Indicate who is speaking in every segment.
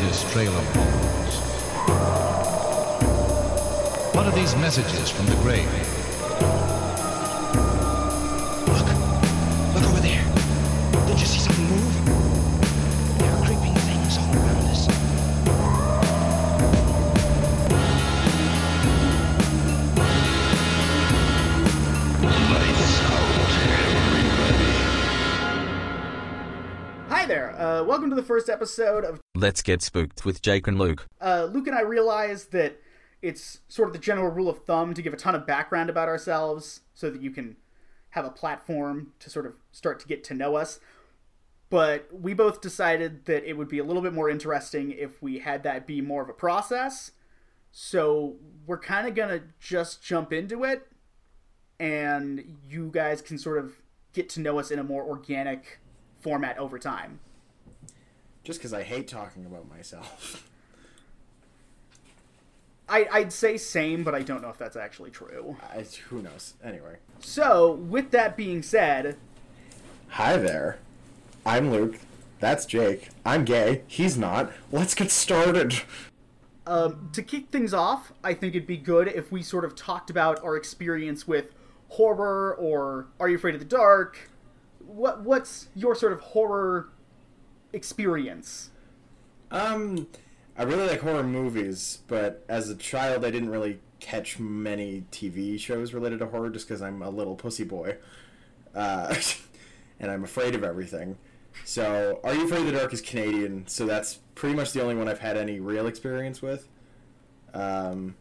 Speaker 1: is trail of bones? What are these messages from the grave?
Speaker 2: Uh, welcome to the first episode of
Speaker 3: Let's get spooked with Jake and Luc.
Speaker 2: uh, Luc and I realized that it's sort of the general rule of thumb to give a ton of background about ourselves so that you can have a platform to sort of start to get to know us. But we both decided that it would be a little bit more interesting if we had that be more of a process. So we're kind of going to just jump into it and you guys can sort of get to know us in a more organic format over time.
Speaker 4: Just because I hate talking about myself.
Speaker 2: I, I'd say same, but I don't know if that's actually true.
Speaker 4: I, who knows? Anyway.
Speaker 2: So, with that being said,
Speaker 4: Hi there. I'm Luc. That's Jake. I'm gay. He's not. Let's get started.
Speaker 2: um, to kick things off, I think it'd be good if we sort of talked about our experience with horror or Are You Afraid of the Dark? What What's your sort of horror experience?
Speaker 4: Um, I really like horror movies, but as a child, I didn't really catch many TV shows related to horror just because I'm a little pussy boy. Uh, and I'm afraid of everything. So, Are You Afraid of the Dark is Canadian, so that's pretty much the only one I've had any real experience with. Um,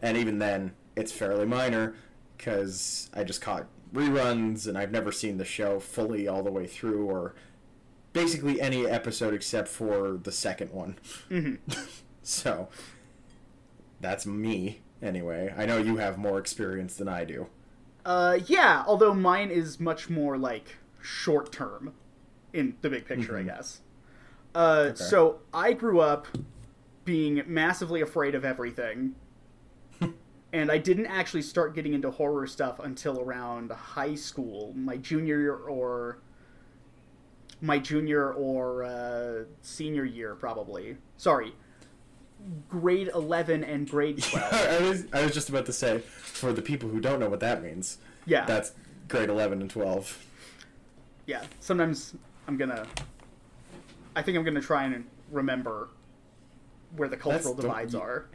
Speaker 4: and even then, it's fairly minor because I just caught reruns and I've never seen the show fully all the way through or basically any episode except for the second one. so that's me anyway. I know you have more experience than I do.
Speaker 2: Uh, yeah, although mine is much more like short term in the big picture, I guess. Uh, So I grew up being massively afraid of everything, and I didn't actually start getting into horror stuff until around high school, my junior year or my junior or uh, senior year, probably. Sorry, grade eleven and grade twelve.
Speaker 4: I was I was just about to say for the people who don't know what that means.
Speaker 2: Yeah.
Speaker 4: That's grade 11 and 12.
Speaker 2: yeah sometimes i'm gonna i think i'm gonna try and remember where the cultural
Speaker 4: don't-
Speaker 2: divides are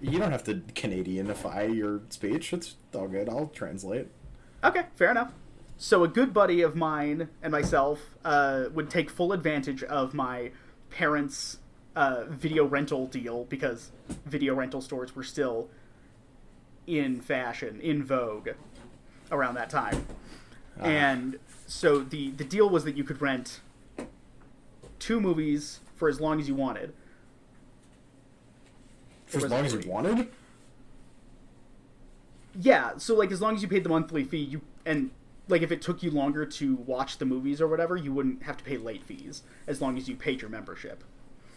Speaker 4: You don't have to Canadianify your speech. It's all good. I'll translate.
Speaker 2: okay fair enough so a good buddy of mine and myself uh, would take full advantage of my parents uh, video rental deal because video rental stores were still in fashion in vogue around that time. And so the the deal was that you could rent two movies for as long as you wanted.
Speaker 4: For as long as you wanted?
Speaker 2: Yeah, so like as long as you paid the monthly fee, you and like if it took you longer to watch the movies or whatever, you wouldn't have to pay late fees as long as you paid your membership.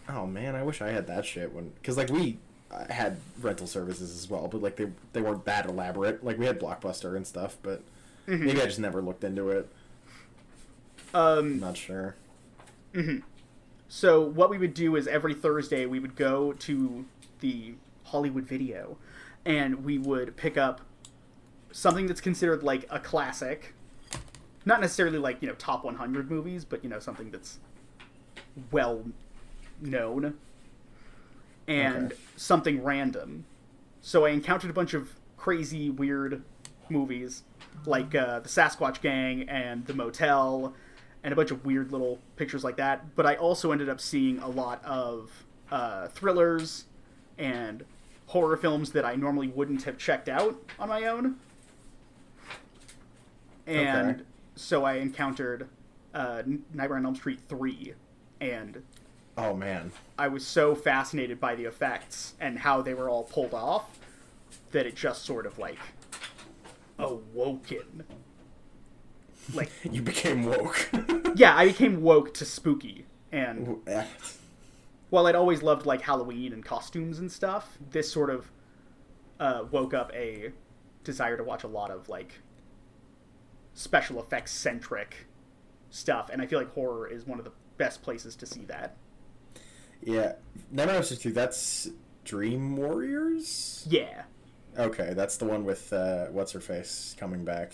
Speaker 4: Oh man, I wish I had that shit when cuz like we uh, had rental services as well, but like they they weren't that elaborate. Like we had Blockbuster and stuff, but maybe I just never looked into it.
Speaker 2: Um,
Speaker 4: Not sure.
Speaker 2: so what we would do is every Thursday we would go to the Hollywood Video, and we would pick up something that's considered like a classic, not necessarily like you know top 100 movies, but you know something that's well known, and
Speaker 4: Okay.
Speaker 2: something random. So I encountered a bunch of crazy, weird movies, like uh, the Sasquatch Gang and the Motel, and a bunch of weird little pictures like that. But I also ended up seeing a lot of uh, thrillers and horror films that I normally wouldn't have checked out on my own. And
Speaker 4: Okay.
Speaker 2: So I encountered uh, Nightmare on Elm Street 3, and
Speaker 4: Oh man.
Speaker 2: I was so fascinated by the effects and how they were all pulled off that it just sort of like awoken. Like,
Speaker 4: You became woke.
Speaker 2: yeah, I became woke to spooky. And
Speaker 4: Eh,
Speaker 2: while I'd always loved like Halloween and costumes and stuff, this sort of uh, woke up a desire to watch a lot of like special effects centric stuff. And I feel like horror is one of the best places to see that.
Speaker 4: Yeah, Nightmare on Elm Street two. That's Dream Warriors.
Speaker 2: Yeah.
Speaker 4: Okay, that's the one with uh, what's her face coming back.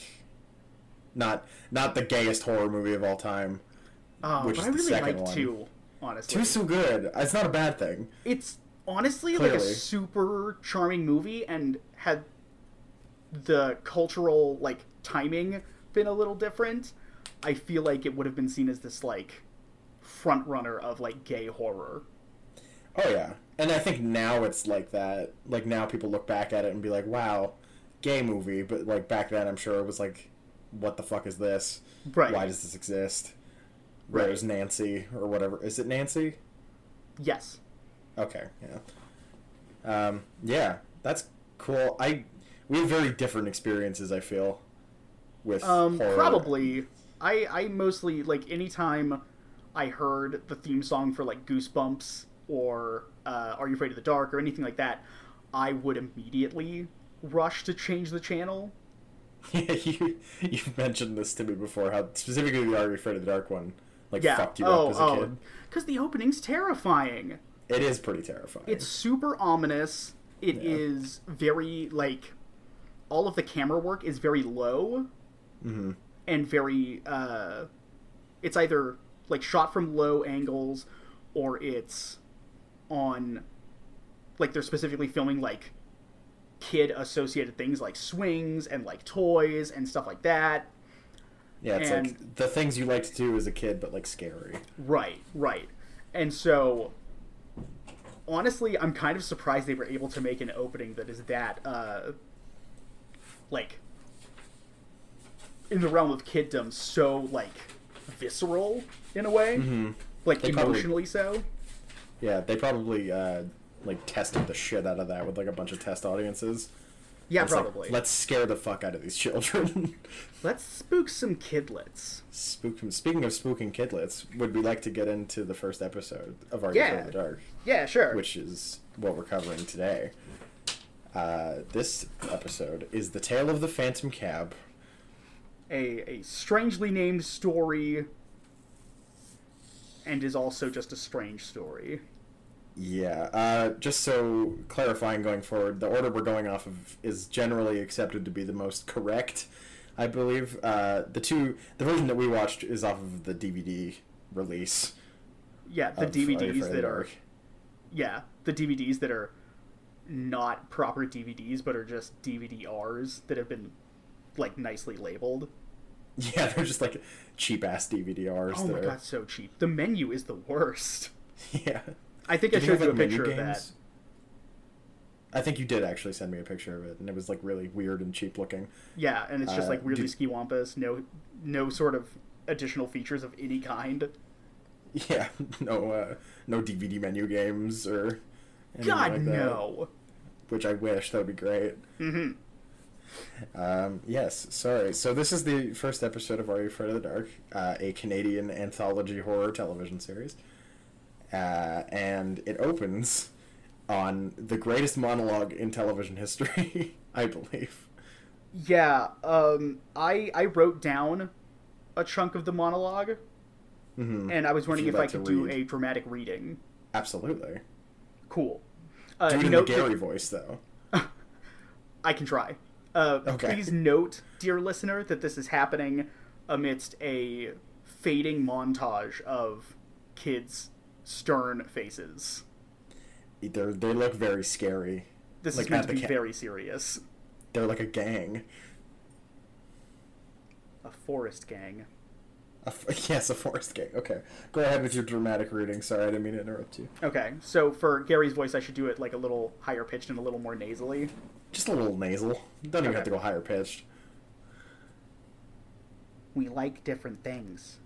Speaker 4: Not not the gayest horror movie of all time.
Speaker 2: Uh,
Speaker 4: Which is
Speaker 2: I
Speaker 4: the
Speaker 2: really
Speaker 4: second
Speaker 2: like
Speaker 4: one.
Speaker 2: two, honestly.
Speaker 4: Two's so good. It's not a bad thing.
Speaker 2: it's honestly like a super charming movie and had the cultural like timing been a little different i feel like it would have been seen as this like front runner of like gay horror
Speaker 4: Oh yeah, and I think now it's like that. Like now people look back at it and be like, "Wow, gay movie," but like back then, I'm sure it was like, "What the fuck is this?
Speaker 2: Right.
Speaker 4: Why does this exist?"
Speaker 2: Right.
Speaker 4: Rose Nancy or whatever. Is it Nancy?
Speaker 2: yes
Speaker 4: Okay, yeah. Um, yeah, that's cool. I we have very different experiences. I feel with
Speaker 2: um
Speaker 4: horror.
Speaker 2: probably i i mostly like anytime i heard the theme song for like goosebumps or uh are you afraid of the dark or anything like that i would immediately rush to change the channel
Speaker 4: Yeah, you you've mentioned this to me before. How specifically the Are You Afraid of the Dark one like
Speaker 2: yeah
Speaker 4: fucked you
Speaker 2: oh
Speaker 4: up as a
Speaker 2: oh
Speaker 4: kid.
Speaker 2: because the opening's terrifying
Speaker 4: It is pretty terrifying.
Speaker 2: it's super ominous It is
Speaker 4: Yeah.
Speaker 2: very like all of the camera work is very low
Speaker 4: hmm
Speaker 2: and very uh it's either like shot from low angles or it's on like they're specifically filming like kid associated things like swings and like toys and stuff like that
Speaker 4: Yeah, it's
Speaker 2: And-
Speaker 4: like the things you like to do as a kid, but like scary.
Speaker 2: Right, right. And so honestly, I'm kind of surprised they were able to make an opening that is that uh like in the realm of kiddom so like visceral in a way.
Speaker 4: Mhm.
Speaker 2: Like
Speaker 4: They probably-
Speaker 2: emotionally so.
Speaker 4: Yeah, they probably uh, like tested the shit out of that with like a bunch of test audiences.
Speaker 2: Yeah,
Speaker 4: It's like,
Speaker 2: probably.
Speaker 4: let's scare the fuck out of these children.
Speaker 2: Let's spook some kidlets.
Speaker 4: Spook. Speaking of spooking kidlets, would we like to get into the first episode of Our
Speaker 2: Yeah.
Speaker 4: in the Dark,
Speaker 2: Yeah, sure.
Speaker 4: which is what we're covering today? Uh, this episode is the tale of the Phantom Cab.
Speaker 2: A a strangely named story and is also just a strange story.
Speaker 4: Yeah, uh, just so clarifying going forward, the order we're going off of is generally accepted to be the most correct, I believe. Uh, the two, the version that we watched is off of the DVD release.
Speaker 2: Yeah, the
Speaker 4: of Are You
Speaker 2: DVDs
Speaker 4: Afraid of the
Speaker 2: that are yeah, the DVDs that are not proper DVDs but are just DVD-Rs that have been like nicely labeled.
Speaker 4: Yeah, they're just like cheap ass DVDRs.
Speaker 2: Oh
Speaker 4: that
Speaker 2: my god, so cheap. The menu is the worst.
Speaker 4: Yeah.
Speaker 2: I think
Speaker 4: Do
Speaker 2: I showed you a picture of that.
Speaker 4: I think you did actually send me a picture of it, and it was like really weird and cheap looking.
Speaker 2: Yeah, and it's just
Speaker 4: Uh,
Speaker 2: like weirdly
Speaker 4: do-
Speaker 2: skiwampus, no no sort of additional features of any kind.
Speaker 4: Yeah, no, uh, no DVD menu games or.
Speaker 2: God
Speaker 4: like
Speaker 2: no.
Speaker 4: which I wish that would be great.
Speaker 2: Mhm.
Speaker 4: Um, yes, sorry. So this is the first episode of Are You Afraid of the Dark, uh, a Canadian anthology horror television series, uh, and it opens on the greatest monologue in television history, I believe.
Speaker 2: Yeah, um I I wrote down a chunk of the monologue
Speaker 4: hmm
Speaker 2: and I was wondering
Speaker 4: you'd
Speaker 2: if I could do a dramatic reading.
Speaker 4: Absolutely.
Speaker 2: Cool. Uh,
Speaker 4: Do it in
Speaker 2: note
Speaker 4: the Gary voice, though.
Speaker 2: I can try. Uh,
Speaker 4: Okay.
Speaker 2: Please note, dear listener, that this is happening amidst a fading montage of kids' stern faces.
Speaker 4: They're, they look very scary.
Speaker 2: This
Speaker 4: Like
Speaker 2: is meant to be
Speaker 4: ca-
Speaker 2: very serious.
Speaker 4: They're like a gang.
Speaker 2: A forest gang.
Speaker 4: A f- yes, a forest gang. Okay. Go ahead with your dramatic reading. Sorry, I didn't mean to interrupt you.
Speaker 2: Okay, so for Gary's voice, I should do it like a little higher pitched and a little more nasally.
Speaker 4: Just a little nasal. Don't even have to go higher pitched.
Speaker 2: We like different things.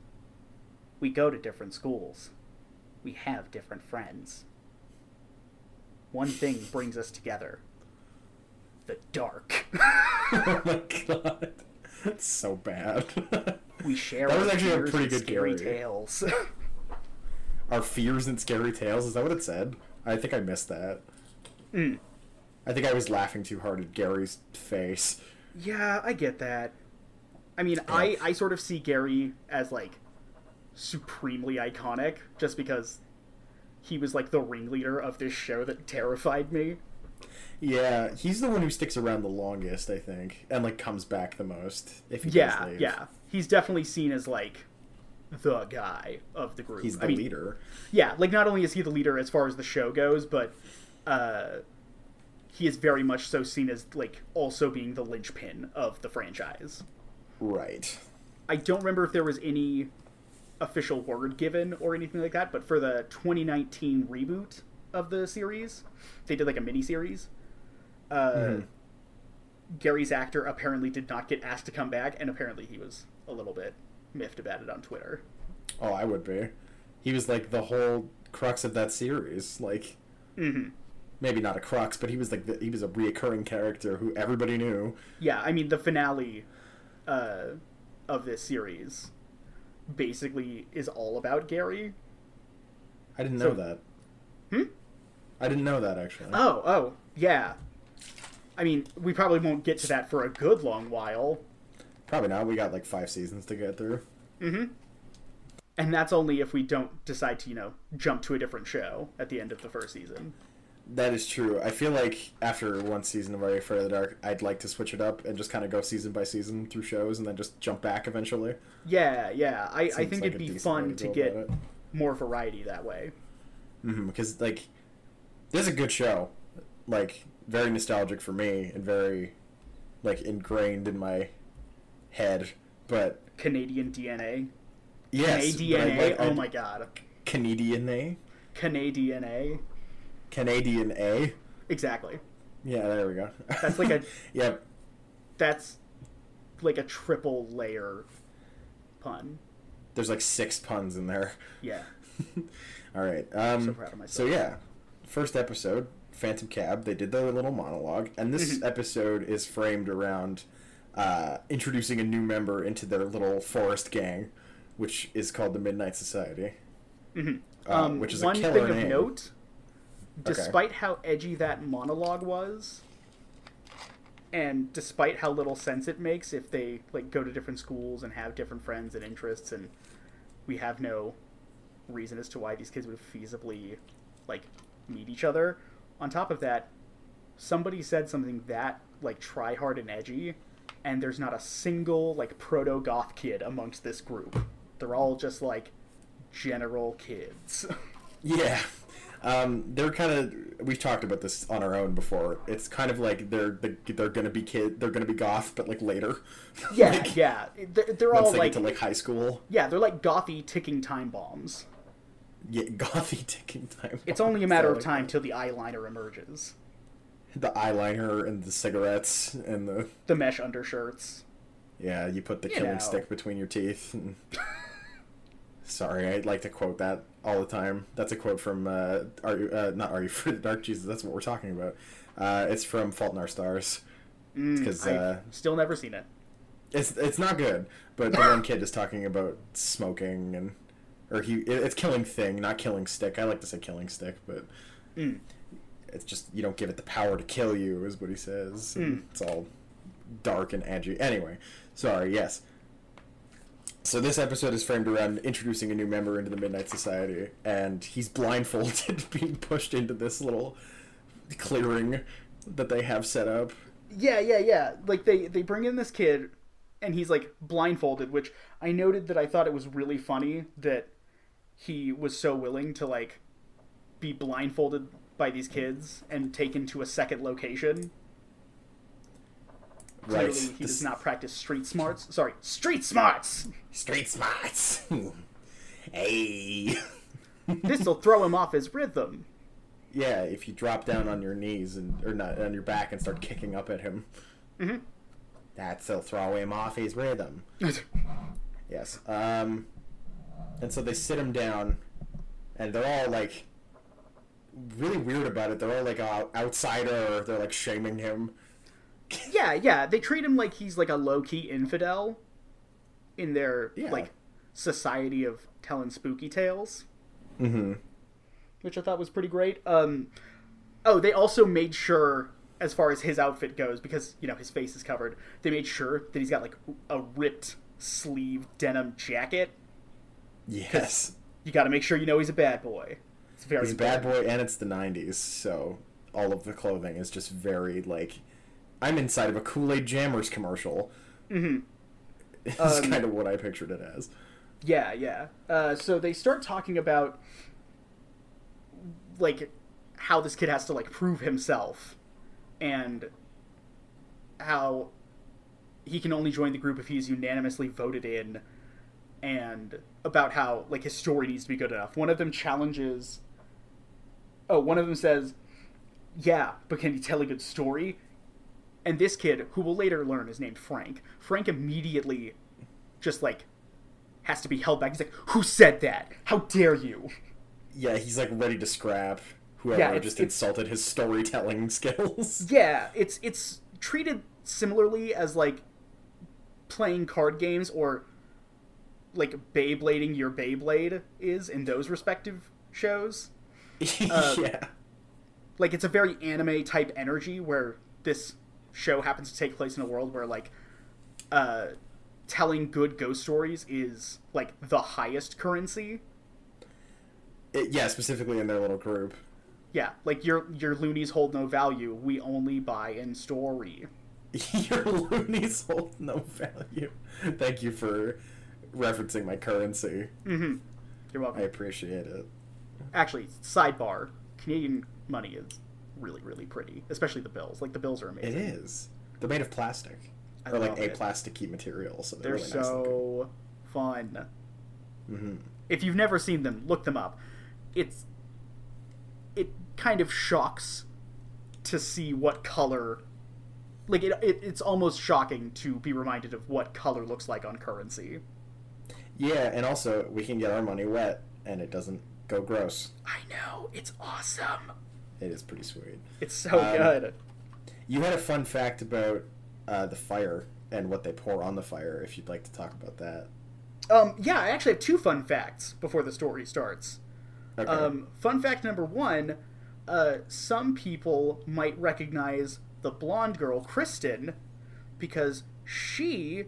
Speaker 2: We go to different schools. We have different friends. One thing brings us together the dark.
Speaker 4: oh my god. That's so bad.
Speaker 2: We share
Speaker 4: That was
Speaker 2: our
Speaker 4: actually a
Speaker 2: fears
Speaker 4: pretty good
Speaker 2: scary
Speaker 4: Gary.
Speaker 2: tales.
Speaker 4: Our fears and scary tales. Is that what it said? I think I missed that.
Speaker 2: Mm.
Speaker 4: I think I was laughing too hard at Gary's face.
Speaker 2: yeah, I get that. I mean, I, I sort of see Gary as like supremely iconic just because he was like the ringleader of this show that terrified me.
Speaker 4: Yeah, he's the one who sticks around the longest, I think, and like comes back the most. If he does
Speaker 2: Yeah, yeah. He's definitely seen as like the guy of the group.
Speaker 4: he's the
Speaker 2: I mean,
Speaker 4: leader.
Speaker 2: Yeah, like not only is he the leader as far as the show goes, but uh, he is very much so seen as like also being the linchpin of the franchise.
Speaker 4: Right.
Speaker 2: I don't remember if there was any official word given or anything like that, but for the 2019 reboot of the series, they did like a mini series. Uh, Gary's actor apparently did not get asked to come back, and apparently he was a little bit miffed about it on Twitter.
Speaker 4: Oh, I would be. He was like the whole crux of that series. Like,
Speaker 2: Mm-hmm.
Speaker 4: maybe not a crux, but he was like the, he was a reoccurring character who everybody knew.
Speaker 2: Yeah, I mean the finale uh, of this series basically is all about Gary.
Speaker 4: I didn't
Speaker 2: So-
Speaker 4: know that.
Speaker 2: Hmm?
Speaker 4: I didn't know that actually.
Speaker 2: Oh, oh, yeah. I mean, we probably won't get to that for a good long while.
Speaker 4: Probably not. We got like five seasons to get through. Mhm.
Speaker 2: And that's only if we don't decide to, you know, jump to a different show at the end of the first season.
Speaker 4: That is true. I feel like after one season of Are You Afraid of the Dark, I'd like to switch it up and just kind of go season by season through shows and then just jump back eventually.
Speaker 2: Yeah, yeah. I, I think
Speaker 4: like
Speaker 2: it'd be fun to
Speaker 4: to
Speaker 2: get more variety that way.
Speaker 4: Mhm, because like there's a good show like very nostalgic for me and very like ingrained in my head but
Speaker 2: Canadian DNA.
Speaker 4: yes
Speaker 2: Canadian
Speaker 4: like-
Speaker 2: Oh my god.
Speaker 4: canadian a
Speaker 2: Canadian A.
Speaker 4: canadian a
Speaker 2: Exactly.
Speaker 4: yeah there we go
Speaker 2: That's like a-
Speaker 4: yeah
Speaker 2: That's like a triple layer pun.
Speaker 4: there's like six puns in there
Speaker 2: Yeah.
Speaker 4: all right um
Speaker 2: So proud of myself.
Speaker 4: so yeah first episode phantom cab they did their little monologue and this
Speaker 2: Mm-hmm.
Speaker 4: episode is framed around uh, introducing a new member into their little forest gang which is called the midnight society uh,
Speaker 2: Um,
Speaker 4: which is
Speaker 2: one
Speaker 4: a killer
Speaker 2: thing
Speaker 4: name.
Speaker 2: of note, despite how edgy that monologue was, and despite how little sense it makes if they like go to different schools and have different friends and interests, and we have no reason as to why these kids would feasibly like meet each other. On top of that, somebody said something that like try hard and edgy, and there's not a single like proto goth kid amongst this group. They're all just like general kids.
Speaker 4: Yeah. Um, they're kind of we've talked about this on our own before. It's kind of like they're they're gonna be kid they're gonna be goth, but like later.
Speaker 2: Yeah,
Speaker 4: Like,
Speaker 2: yeah. They're, they're all like,
Speaker 4: to like high school,
Speaker 2: yeah, they're like gothy ticking time bombs.
Speaker 4: Yeah, gothy ticking time.
Speaker 2: It's only a matter of time till the eyeliner emerges.
Speaker 4: The eyeliner and the cigarettes and the
Speaker 2: The mesh undershirts.
Speaker 4: yeah, you put the
Speaker 2: You
Speaker 4: killing
Speaker 2: know.
Speaker 4: stick between your teeth. And... Sorry, I'd like to quote that all the time. That's a quote from uh, are you, uh not Are You of the Dark? Jesus, that's what we're talking about. Uh, it's from Fault in Our Stars. Because
Speaker 2: I've
Speaker 4: uh,
Speaker 2: still never seen it.
Speaker 4: It's it's not good, but the one kid is talking about smoking and or he it- it's killing thing, not killing stick. I like to say killing stick, but
Speaker 2: Mm.
Speaker 4: it's just you don't give it the power to kill you, is what he says.
Speaker 2: Mm.
Speaker 4: It's all dark and edgy. Anyway, sorry. Yes. So this episode is framed around introducing a new member into the Midnight Society, and he's blindfolded, being pushed into this little clearing that they have set up.
Speaker 2: Yeah, yeah, yeah. Like they they bring in this kid, and he's like blindfolded, which I noted that I thought it was really funny that he was so willing to like be blindfolded by these kids and taken to a second location. Clearly,
Speaker 4: Right.
Speaker 2: he
Speaker 4: This-
Speaker 2: does not practice street smarts. Sorry, street smarts.
Speaker 4: Street smarts. hey.
Speaker 2: This'll throw him off his rhythm.
Speaker 4: Yeah, if you drop down on your knees and or not on your back and start kicking up at him,
Speaker 2: Mm-hmm.
Speaker 4: that'll throw him off his rhythm. Yes. Um, and so they sit him down, and they're all like really weird about it. They're all like a outsider. They're like shaming him.
Speaker 2: Yeah, yeah. They treat him like he's like a low key infidel in their
Speaker 4: Yeah.
Speaker 2: like society of telling spooky tales.
Speaker 4: Mm-hmm.
Speaker 2: which I thought was pretty great. Um, oh, they also made sure, as far as his outfit goes, because you know his face is covered, they made sure that he's got like a ripped sleeve denim jacket.
Speaker 4: Yes.
Speaker 2: You got to make sure you know he's a bad boy. It's very
Speaker 4: He's a bad boy, and it's the '90s, so all of the clothing is just very like. I'm inside of a Kool Aid Jammers commercial. Mm-hmm. It's
Speaker 2: Um,
Speaker 4: kind of what I pictured it as.
Speaker 2: Yeah, yeah. Uh, so they start talking about like how this kid has to like prove himself and how he can only join the group if he's unanimously voted in and about how like his story needs to be good enough. One of them challenges Oh, one of them says, "Yeah, but can you tell a good story?" And this kid, who we'll later learn is named Frank, Frank immediately just like has to be held back. He's like, "Who said that? How dare you?"
Speaker 4: Yeah, he's like ready to scrap whoever
Speaker 2: Yeah,
Speaker 4: just
Speaker 2: it's-
Speaker 4: insulted his storytelling skills.
Speaker 2: Yeah, it's it's treated similarly as like playing card games or like Beyblading your Beyblade is in those respective shows. Uh,
Speaker 4: yeah.
Speaker 2: Like it's a very anime type energy where this show happens to take place in a world where like uh telling good ghost stories is like the highest currency.
Speaker 4: It- yeah, specifically in their little group.
Speaker 2: Yeah, like your your loonies hold no value. We only buy in story.
Speaker 4: Your loonies hold no value. Thank you for referencing my currency.
Speaker 2: You're welcome.
Speaker 4: I appreciate it.
Speaker 2: Actually, sidebar: Canadian money is really really pretty, especially the bills. Like the bills are amazing.
Speaker 4: It is. They're made of plastic.
Speaker 2: I
Speaker 4: or like a
Speaker 2: it.
Speaker 4: plasticky material, so they're,
Speaker 2: They're
Speaker 4: really nice
Speaker 2: so fun.
Speaker 4: Mm-hmm.
Speaker 2: If you've never seen them, look them up. It's it kind of shocks to see what color. Like it, it, it's almost shocking to be reminded of what color looks like on currency.
Speaker 4: Yeah, and also we can get our money wet and it doesn't go gross.
Speaker 2: I know it's awesome.
Speaker 4: It is pretty sweet.
Speaker 2: It's so
Speaker 4: Um,
Speaker 2: good.
Speaker 4: You had a fun fact about uh, the fire and what they pour on the fire. If you'd like to talk about that.
Speaker 2: Um, yeah, I actually have two fun facts before the story starts.
Speaker 4: Okay.
Speaker 2: Um, fun fact number one: uh, some people might recognize the blonde girl, Kristen, because she,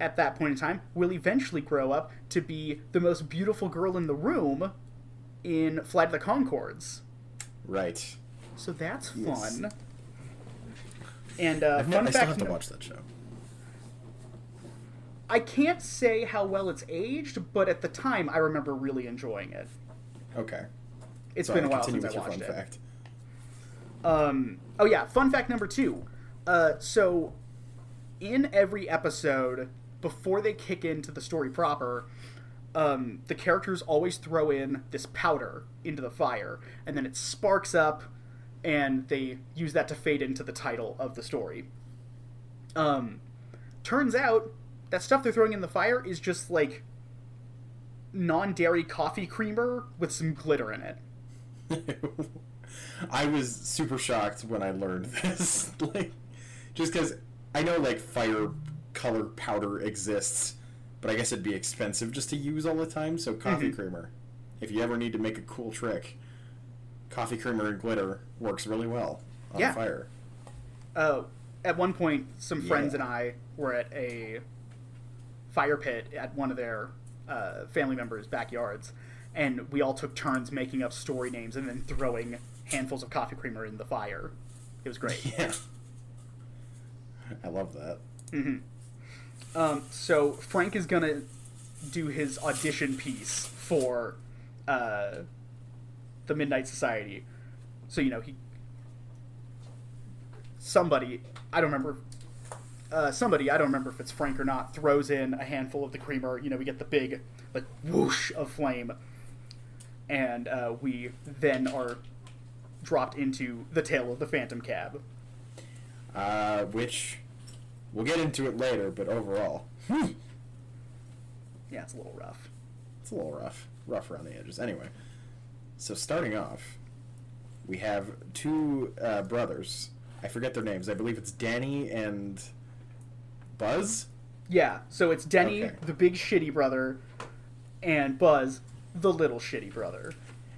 Speaker 2: at that point in time, will eventually grow up to be the most beautiful girl in the room in Flight of the Conchords.
Speaker 4: right.
Speaker 2: So that's
Speaker 4: Yes.
Speaker 2: fun. And uh,
Speaker 4: I've
Speaker 2: fun
Speaker 4: never, I still have to watch that show.
Speaker 2: I can't say how well it's aged, but at the time, I remember really enjoying it.
Speaker 4: Okay.
Speaker 2: It's
Speaker 4: Sorry,
Speaker 2: been a while since I watched
Speaker 4: fun
Speaker 2: it.
Speaker 4: fact.
Speaker 2: Um, oh yeah, fun fact number two. Uh, so in every episode, before they kick into the story proper, um, the characters always throw in this powder into the fire, and then it sparks up, and they use that to fade into the title of the story. Um, turns out that stuff they're throwing in the fire is just like non-dairy coffee creamer with some glitter in it.
Speaker 4: I was super shocked when I learned this. like, just because I know like fire color powder exists, but I guess it'd be expensive just to use all the time. So coffee
Speaker 2: Mhm.
Speaker 4: creamer, if you ever need to make a cool trick, coffee creamer and glitter works really well on
Speaker 2: Yeah.
Speaker 4: fire.
Speaker 2: uh, at one point, some friends
Speaker 4: Yeah.
Speaker 2: and I were at a fire pit at one of their uh, family members' backyards, and we all took turns making up story names and then throwing handfuls of coffee creamer in the fire. It was great.
Speaker 4: Yeah, I love that.
Speaker 2: Um, so Frank is gonna do his audition piece for uh, the Midnight Society. So you know he, somebody I don't remember, uh, somebody I don't remember if it's Frank or not throws in a handful of the creamer. You know we get the big like whoosh of flame, and uh, we then are dropped into the tale of the Phantom Cab.
Speaker 4: Uh, which we'll get into it later, but overall, hmm,
Speaker 2: Yeah, it's a little rough.
Speaker 4: it's a little rough, rough around the edges. Anyway, so starting off, we have two uh, brothers. I forget their names. I believe it's Danny and Buzz.
Speaker 2: Yeah, so it's Denny,
Speaker 4: Okay.
Speaker 2: the big shitty brother, and Buzz, the little shitty brother.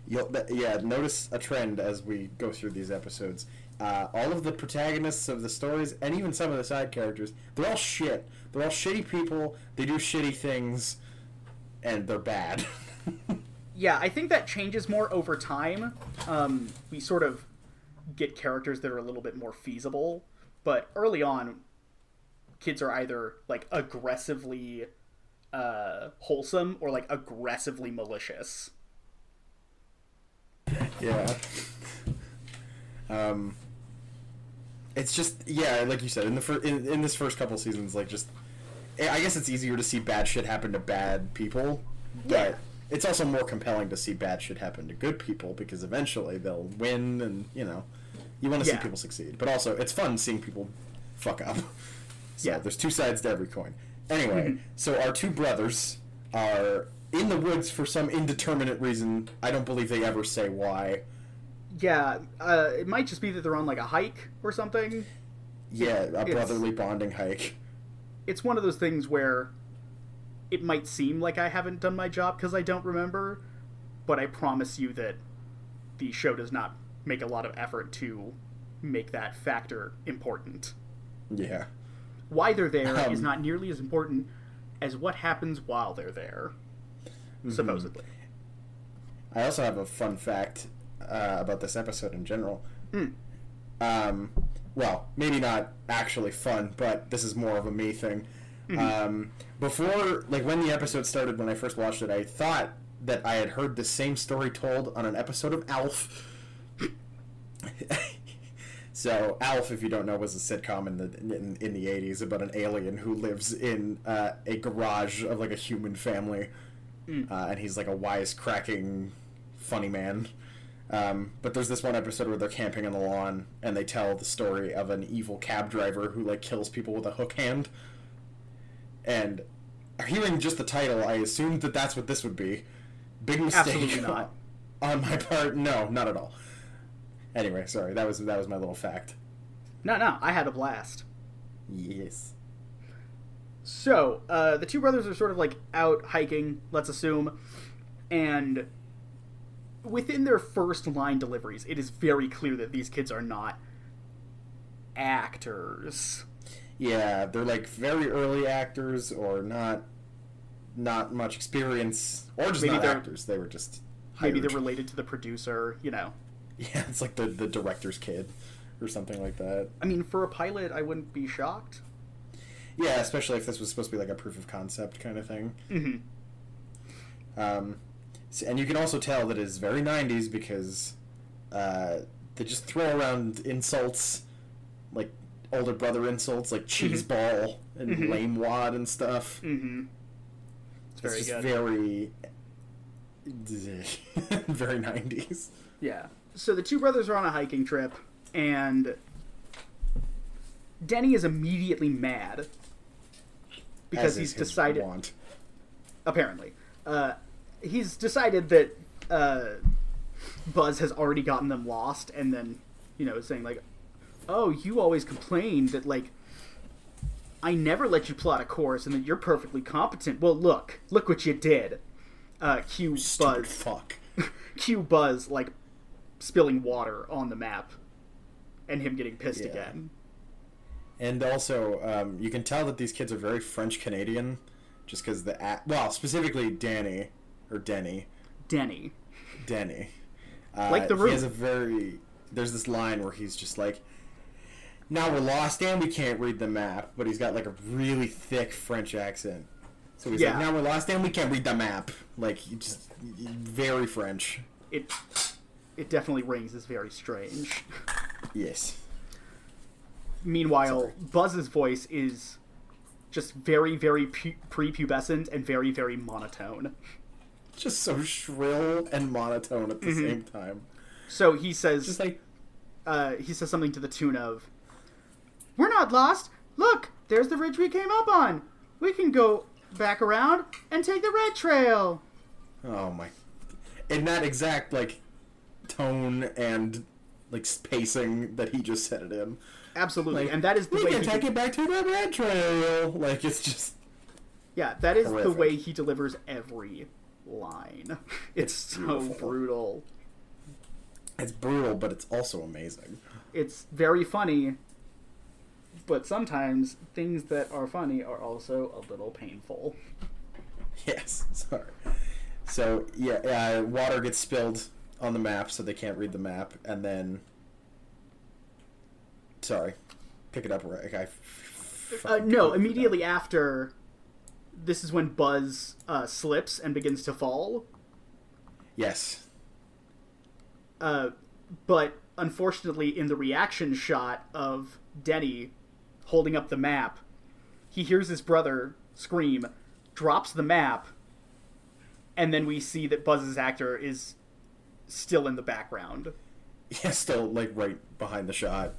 Speaker 4: You'll, yeah, notice a trend as we go through these episodes. Uh, all of the protagonists of the stories, and even some of the side characters, they're all shit. They're all shitty people. They do shitty things, and they're bad.
Speaker 2: yeah, I think that changes more over time. Um, we sort of get characters that are a little bit more feasible, but early on, kids are either like aggressively uh, wholesome or like aggressively malicious.
Speaker 4: Yeah. Um, it's just yeah, like you said in the fir- in, in this first couple seasons, like just eh, I guess it's easier to see bad shit happen to bad people, but it's also more compelling to see bad shit happen to good people because eventually they'll win, and you know, you want to see people succeed. But also, it's fun seeing people fuck up. So
Speaker 2: Yeah.
Speaker 4: there's two sides to every coin. Anyway, so our two brothers are in the woods for some indeterminate reason. I don't believe they ever say why.
Speaker 2: Yeah, uh, it might just be that they're on like a hike or something.
Speaker 4: Yeah, a
Speaker 2: It's-
Speaker 4: brotherly bonding hike.
Speaker 2: It's one of those things where it might seem like I haven't done my job because I don't remember, but I promise you that the show does not make a lot of effort to make that factor important.
Speaker 4: Yeah.
Speaker 2: Why they're there is
Speaker 4: Um,
Speaker 2: not nearly as important as what happens while they're there,
Speaker 4: Mm-hmm.
Speaker 2: supposedly.
Speaker 4: I also have a fun fact uh, about this episode in general. Um, well, maybe not actually fun, but this is more of a me thing. Um, before, like when the episode started, when I first watched it, I thought that I had heard the same story told on an episode of Alf. so, Alf, if you don't know, was a sitcom in the in, in the '80s about an alien who lives in uh, a garage of like a human family uh, and he's like a wisecracking, funny man. Um, but there's this one episode where they're camping on the lawn, and they tell the story of an evil cab driver who like kills people with a hook hand. And hearing just the title, I assumed that that's what this would be. Big mistake on my part. No, not at all. Anyway, sorry. That was that was my little fact.
Speaker 2: No, no, I had a blast.
Speaker 4: Yes.
Speaker 2: So, uh, the two brothers are sort of like out hiking, let's assume, and within their first line deliveries, it is very clear that these kids are not actors.
Speaker 4: Yeah, they're like very early actors or not not much experience or just
Speaker 2: Maybe
Speaker 4: not
Speaker 2: they're-
Speaker 4: actors. They were just
Speaker 2: Maybe they're related to the producer, you know.
Speaker 4: Yeah, it's like the the director's kid or something like that.
Speaker 2: I mean, for a pilot, I wouldn't be shocked.
Speaker 4: Yeah, especially if this was supposed to be like a proof of concept kind of thing.
Speaker 2: Mm-hmm.
Speaker 4: Um, and you can also tell that it's very '90s because uh, they just throw around insults, like older brother insults, like cheese ball and lame wad and stuff.
Speaker 2: Mm-hmm. It's very
Speaker 4: it's just
Speaker 2: good.
Speaker 4: very, very '90s.
Speaker 2: Yeah. So the two brothers are on a hiking trip, and Denny is immediately mad because he's decided.
Speaker 4: want.
Speaker 2: apparently. Uh, he's decided that uh, Buzz has already gotten them lost, and then, you know, saying, like, oh, you always complain that, like, I never let you plot a course and that you're perfectly competent. Well, look, look what you did. Uh, cue
Speaker 4: Stupid
Speaker 2: Buzz,
Speaker 4: fuck.
Speaker 2: cue Buzz, like, spilling water on the map, and him getting pissed
Speaker 4: Yeah.
Speaker 2: again.
Speaker 4: And also, um, you can tell that these kids are very French Canadian, just because the a- well, specifically Danny or Denny,
Speaker 2: Denny.
Speaker 4: Denny. Uh,
Speaker 2: Like the room.
Speaker 4: He has a very. There's this line where he's just like, "Now we're lost and we can't read the map," but he's got like a really thick French accent. So he's
Speaker 2: Yeah.
Speaker 4: like, "Now we're lost and we can't read the map." Like, just very French.
Speaker 2: It, it definitely rings as very strange.
Speaker 4: Yes.
Speaker 2: Meanwhile,
Speaker 4: Sorry.
Speaker 2: Buzz's voice is just very, very pu- prepubescent and very, very monotone.
Speaker 4: Just so shrill and monotone at the
Speaker 2: Mm-hmm.
Speaker 4: same time.
Speaker 2: So he says,
Speaker 4: Just like
Speaker 2: uh, he says something to the tune of, "We're not lost. Look, there's the ridge we came up on. We can go back around and take the red trail."
Speaker 4: Oh my! In that exact like tone and like pacing that he just said it in.
Speaker 2: Absolutely,
Speaker 4: Like,
Speaker 2: and that is the
Speaker 4: we
Speaker 2: way.
Speaker 4: can take
Speaker 2: de-
Speaker 4: it back to the red trail. Like it's just
Speaker 2: yeah, that is the way he delivers every line. It's, so
Speaker 4: beautiful.
Speaker 2: brutal.
Speaker 4: it's brutal, but it's also amazing.
Speaker 2: it's very funny, but sometimes things that are funny are also a little painful.
Speaker 4: Yes, sorry. So yeah, uh, water gets spilled on the map, so they can't read the map, and then. Sorry, pick it up, Rick. I.
Speaker 2: Uh, no, immediately after, this is when Buzz uh, slips and begins to fall.
Speaker 4: Yes.
Speaker 2: Uh, but unfortunately, in the reaction shot of Denny holding up the map, he hears his brother scream, drops the map, and then we see that Buzz's actor is still in the background.
Speaker 4: Yeah, still like right behind the shot.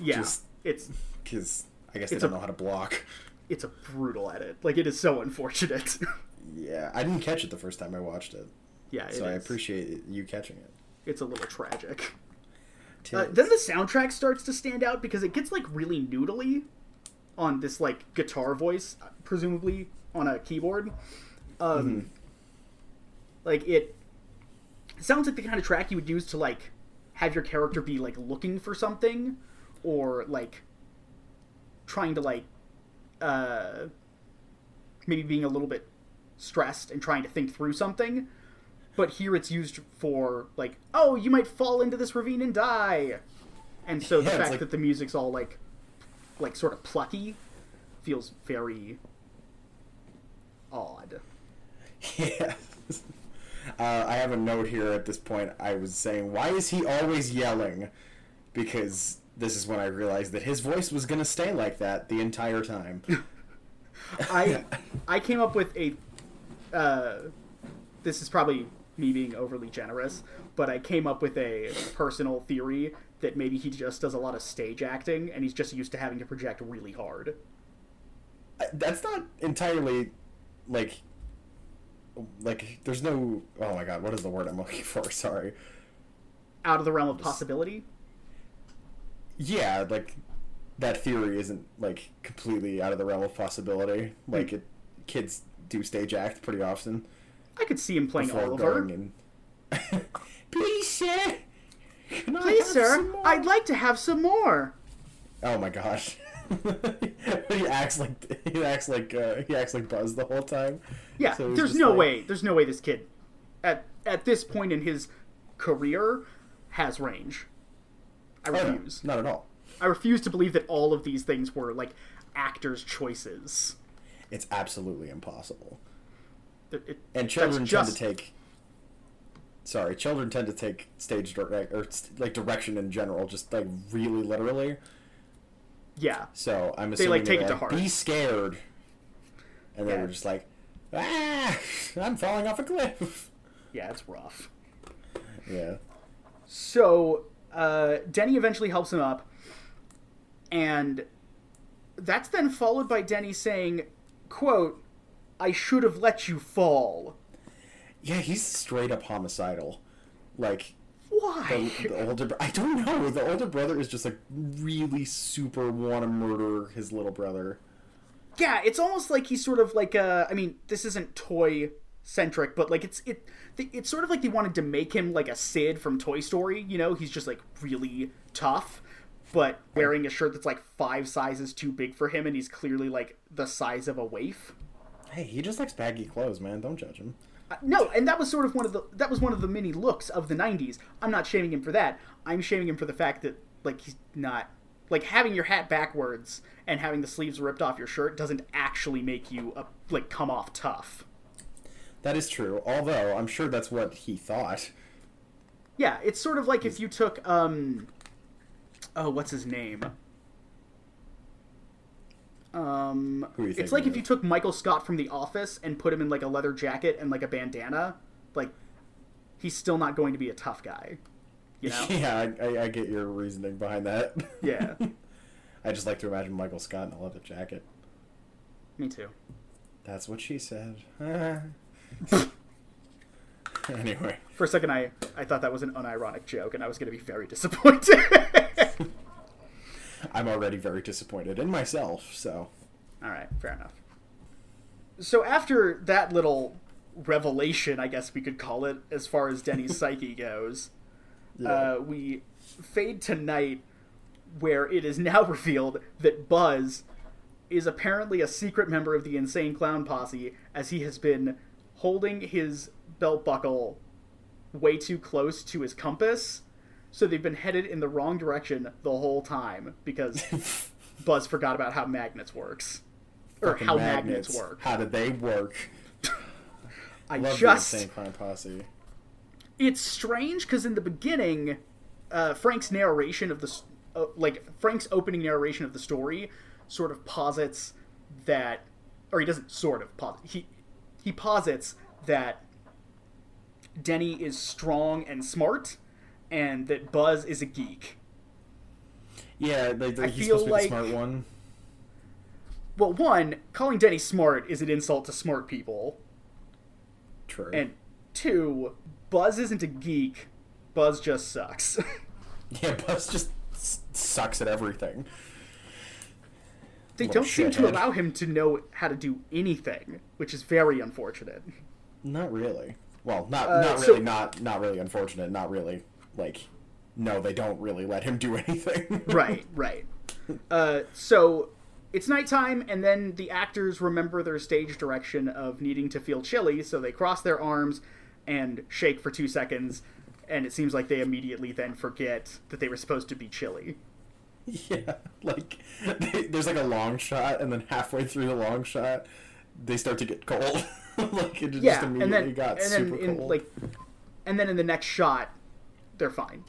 Speaker 2: Yeah,
Speaker 4: Just-
Speaker 2: it's
Speaker 4: Because I guess they don't
Speaker 2: a-
Speaker 4: know how to block.
Speaker 2: It's a brutal edit. Like it is so unfortunate.
Speaker 4: Yeah, I didn't catch it the first time I watched it,
Speaker 2: yeah, it
Speaker 4: so I appreciate you catching it.
Speaker 2: It's a little tragic. Uh, then the soundtrack starts to stand out because it gets like really noodly on this like guitar voice, presumably on a keyboard. Um, Like it sounds like the kind of track you would use to like have your character be like looking for something or like trying to like uh maybe being a little bit stressed and trying to think through something but here it's used for like oh you might fall into this ravine and die and so the
Speaker 4: Yeah,
Speaker 2: fact
Speaker 4: like-
Speaker 2: that the music's all like like sort of plucky feels very odd
Speaker 4: Yeah. Uh, I have a note here at this point. I was saying, why is he always yelling? Because this is when I realized that his voice was going to stay like that the entire time.
Speaker 2: I I came up with a. Uh, this is probably me being overly generous, but I came up with a personal theory that maybe he just does a lot of stage acting and he's just used to having to project really hard.
Speaker 4: That's not entirely like like there's no oh my god what is the word i'm looking for sorry
Speaker 2: Out of the realm of possibility.
Speaker 4: Yeah like that theory isn't like completely out of the realm of possibility like it kids do stage act pretty often
Speaker 2: I could see him playing Oliver.
Speaker 4: and please sir can
Speaker 2: Please, sir,
Speaker 4: some more?"
Speaker 2: I'd like to have some more.
Speaker 4: oh my gosh he acts like he acts like uh, he acts like buzz the whole time
Speaker 2: Yeah,
Speaker 4: So
Speaker 2: there's no
Speaker 4: like-
Speaker 2: way. There's no way this kid, at at this point in his career, has range. I
Speaker 4: Oh,
Speaker 2: refuse.
Speaker 4: not at all
Speaker 2: I refuse to believe that all of these things were like actors' choices.
Speaker 4: it's absolutely impossible
Speaker 2: It- it-
Speaker 4: and children
Speaker 2: that's
Speaker 4: tend to take sorry children tend to take stage direct or like direction in general just like really literally
Speaker 2: Yeah,
Speaker 4: so i'm assuming They,
Speaker 2: like, take it to heart.
Speaker 4: be scared and they
Speaker 2: Yeah.
Speaker 4: were just like ah i'm falling off a cliff
Speaker 2: yeah, it's rough.
Speaker 4: yeah
Speaker 2: So uh, Denny eventually helps him up, and that's then followed by Denny saying, "quote I should have let you fall."
Speaker 4: yeah he's straight up homicidal like
Speaker 2: Why?
Speaker 4: the, the older i don't know the older brother is just like really super want to murder his little brother
Speaker 2: yeah, it's almost like he's sort of like uh I mean, this isn't toy centric, but like it's it it's sort of like they wanted to make him like a Sid from Toy Story, you know? He's just like really tough, but wearing a shirt that's like five sizes too big for him and he's clearly like the size of a waif.
Speaker 4: hey he just likes baggy clothes man don't judge him
Speaker 2: Uh, No, and that was sort of one of the that was one of the many looks of the '90s. I'm not shaming him for that. I'm shaming him for the fact that like he's not like having your hat backwards and having the sleeves ripped off your shirt doesn't actually make you uh, like come off tough.
Speaker 4: That is true although i'm sure that's what he thought
Speaker 2: Yeah, it's sort of like if you took um oh, what's his name? Um
Speaker 4: Who are you
Speaker 2: it's like if you took Michael Scott from The Office and put him in like a leather jacket and like a bandana, like he's still not going to be a tough guy. You know?
Speaker 4: Yeah, I, I, I get your reasoning behind that.
Speaker 2: Yeah.
Speaker 4: I just like to imagine Michael Scott in a leather jacket.
Speaker 2: Me too.
Speaker 4: That's what she said. anyway,
Speaker 2: For a second, I, I thought that was an unironic joke, and I was going to be very disappointed.
Speaker 4: I'm already very disappointed in myself, so.
Speaker 2: All right, fair enough. So after that little revelation, I guess we could call it, as far as Denny's psyche goes, uh, we fade to night, where it is now revealed that Buzz is apparently a secret member of the Insane Clown Posse, as he has been holding his belt buckle way too close to his compass, so they've been headed in the wrong direction the whole time because Buzz forgot about how magnets works or
Speaker 4: Fucking
Speaker 2: how magnets, work.
Speaker 4: How did they work?
Speaker 2: I
Speaker 4: Love
Speaker 2: just
Speaker 4: Insane Clown Posse.
Speaker 2: it's strange because in the beginning, uh, Frank's narration of the uh, like Frank's opening narration of the story sort of posits that, or he doesn't sort of posit he he posits that Denny is strong and smart, and that Buzz is a geek.
Speaker 4: Yeah, they,
Speaker 2: I
Speaker 4: he's supposed to be
Speaker 2: like-
Speaker 4: the smart one.
Speaker 2: Well, one, calling Denny smart is an insult to smart people,
Speaker 4: True.
Speaker 2: and two, Buzz isn't a geek. Buzz just sucks.
Speaker 4: yeah, Buzz just s- sucks at everything.
Speaker 2: They don't seem to allow him to know how to do anything, which is very unfortunate.
Speaker 4: Not really. Well, not
Speaker 2: Uh,
Speaker 4: not
Speaker 2: so-
Speaker 4: really. Not not really unfortunate. Not really. Like, no, they don't really let him do anything.
Speaker 2: right, right. Uh, so it's nighttime, and then the actors remember their stage direction of needing to feel chilly, so they cross their arms and shake for two seconds, and it seems like they immediately then forget that they were supposed to be chilly.
Speaker 4: Yeah, like they, there's like a long shot, and then halfway through the long shot, they start to get cold. like it just
Speaker 2: Yeah,
Speaker 4: immediately
Speaker 2: and then
Speaker 4: got
Speaker 2: and then
Speaker 4: super
Speaker 2: in
Speaker 4: cold.
Speaker 2: like, and then in the next shot, they're fine.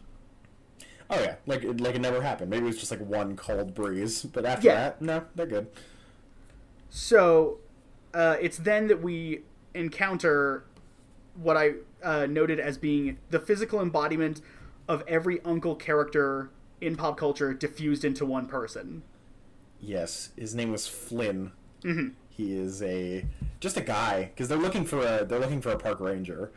Speaker 4: oh yeah, like it, like it never happened. Maybe it was just like one cold breeze, but after
Speaker 2: Yeah.
Speaker 4: that, no, they're good.
Speaker 2: So uh, it's then that we encounter what I uh, noted as being the physical embodiment of every uncle character in pop culture diffused into one person.
Speaker 4: Yes, his name was Flynn.
Speaker 2: Mm-hmm.
Speaker 4: He is a just a guy because they're looking for a they're looking for a park ranger.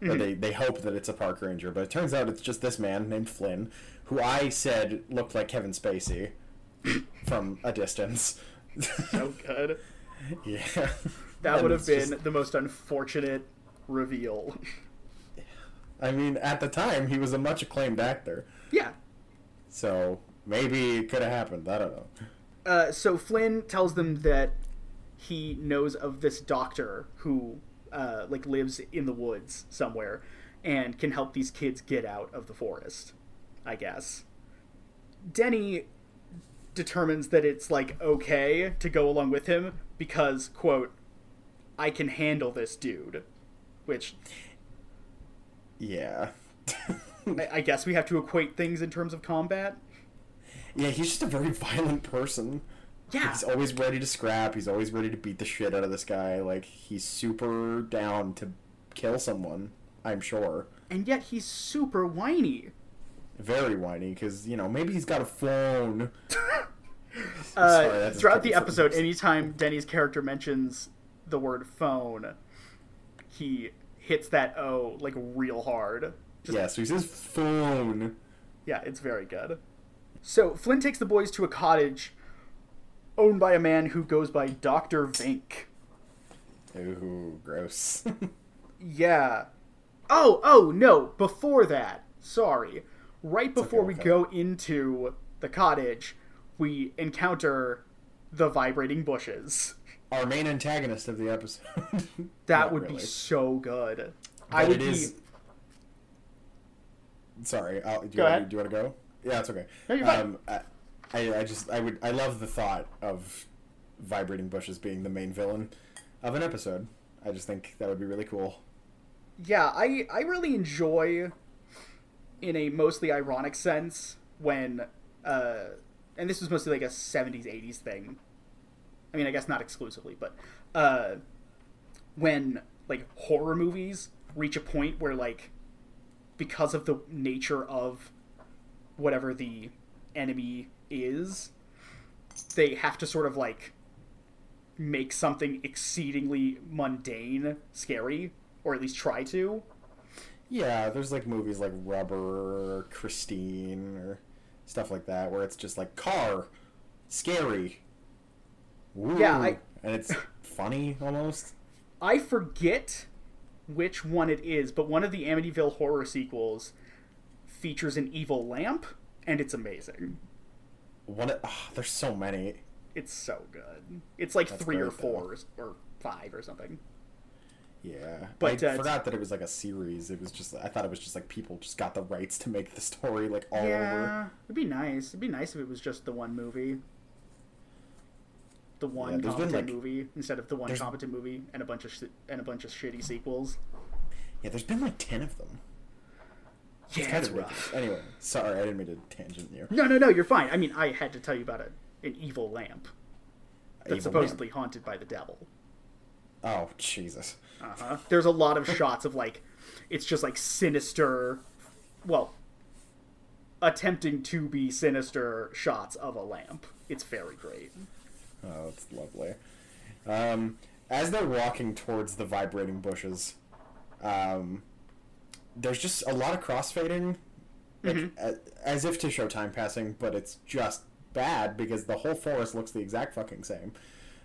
Speaker 4: Or
Speaker 2: Mm-hmm.
Speaker 4: they they hope that it's a park ranger, but it turns out it's just this man named Flynn, who I said looked like Kevin Spacey from a distance.
Speaker 2: So good.
Speaker 4: yeah,
Speaker 2: That
Speaker 4: And
Speaker 2: would have been
Speaker 4: just-
Speaker 2: the most unfortunate reveal.
Speaker 4: I mean, at the time, he was a much acclaimed actor,
Speaker 2: yeah.
Speaker 4: So maybe it could have happened. I don't know.
Speaker 2: Uh, so Flynn tells them that he knows of this doctor who uh, like lives in the woods somewhere and can help these kids get out of the forest. I guess. Denny determines that it's like okay to go along with him because quote I can handle this dude, which
Speaker 4: Yeah,
Speaker 2: I, I guess we have to equate things in terms of combat.
Speaker 4: yeah, he's just a very violent person.
Speaker 2: Yeah,
Speaker 4: He's always ready to scrap. He's always ready to beat the shit out of this guy. Like he's super down to kill someone. I'm sure.
Speaker 2: and yet he's super whiny.
Speaker 4: Very whiny because you know maybe he's got a phone.
Speaker 2: Uh,
Speaker 4: Sorry,
Speaker 2: throughout the episode, anytime Denny's character mentions the word phone, he hits that O like real hard. Just,
Speaker 4: yeah, so he says phone.
Speaker 2: yeah, it's very good. So Flynn takes the boys to a cottage owned by a man who goes by Doctor Vink.
Speaker 4: Ooh, gross.
Speaker 2: Yeah. Oh, oh no! Before that, sorry. Right before we
Speaker 4: okay.
Speaker 2: go into the cottage, we encounter the vibrating bushes.
Speaker 4: Our main antagonist of the episode.
Speaker 2: That
Speaker 4: Not
Speaker 2: would be so good. I would
Speaker 4: it
Speaker 2: be.
Speaker 4: Sorry, I'll, do, you
Speaker 2: Go
Speaker 4: want,
Speaker 2: ahead.
Speaker 4: do you want to go? Yeah, it's okay.
Speaker 2: No, you're fine.
Speaker 4: Um, I, I, I just, I would, I love the thought of vibrating bushes being the main villain of an episode. I just think that would be really cool.
Speaker 2: Yeah, I I really enjoy, in a mostly ironic sense, when, uh, and this was mostly like a '70s '80s thing. I mean, I guess not exclusively, but uh, when like horror movies reach a point where like, because of the nature of whatever the enemy is, they have to sort of like make something exceedingly mundane scary, or at least try to.
Speaker 4: Yeah, there's like movies like Rubber or Christine or stuff like that where it's just like car, scary. Ooh,
Speaker 2: Yeah, I-
Speaker 4: and it's funny almost.
Speaker 2: I forget which one it is, but one of the Amityville horror sequels features an evil lamp, and it's amazing.
Speaker 4: One, ah, there's so many.
Speaker 2: It's so good. It's like
Speaker 4: That's
Speaker 2: three or
Speaker 4: though.
Speaker 2: four or five or something.
Speaker 4: Yeah,
Speaker 2: But,
Speaker 4: I
Speaker 2: uh,
Speaker 4: forgot that it was like a series. It was just I thought it was just like people just got the rights to make the story like all
Speaker 2: yeah,
Speaker 4: over.
Speaker 2: it'd be nice. It'd be nice if it was just the one movie, the one
Speaker 4: Yeah, there's been,
Speaker 2: competent
Speaker 4: like-
Speaker 2: movie instead of the one competent movie and a bunch of sh- and a bunch of shitty sequels.
Speaker 4: Yeah, there's been like ten of them.
Speaker 2: Yeah,
Speaker 4: Kind
Speaker 2: it's
Speaker 4: of
Speaker 2: rough.
Speaker 4: Anyway, sorry, I didn't mean to tangent you.
Speaker 2: No, no, no, you're fine. I mean, I had to tell you about a, an evil lamp that's
Speaker 4: Evil
Speaker 2: supposedly
Speaker 4: Lamp.
Speaker 2: haunted by the devil.
Speaker 4: Oh Jesus!
Speaker 2: Uh-huh. There's a lot of shots of like, it's just like sinister, well, attempting to be sinister shots of a lamp. It's very great.
Speaker 4: Oh, that's lovely. Um, as they're walking towards the vibrating bushes, um, there's just a lot of crossfading, like, a- as if to show time passing, but it's just bad because the whole forest looks the exact fucking same.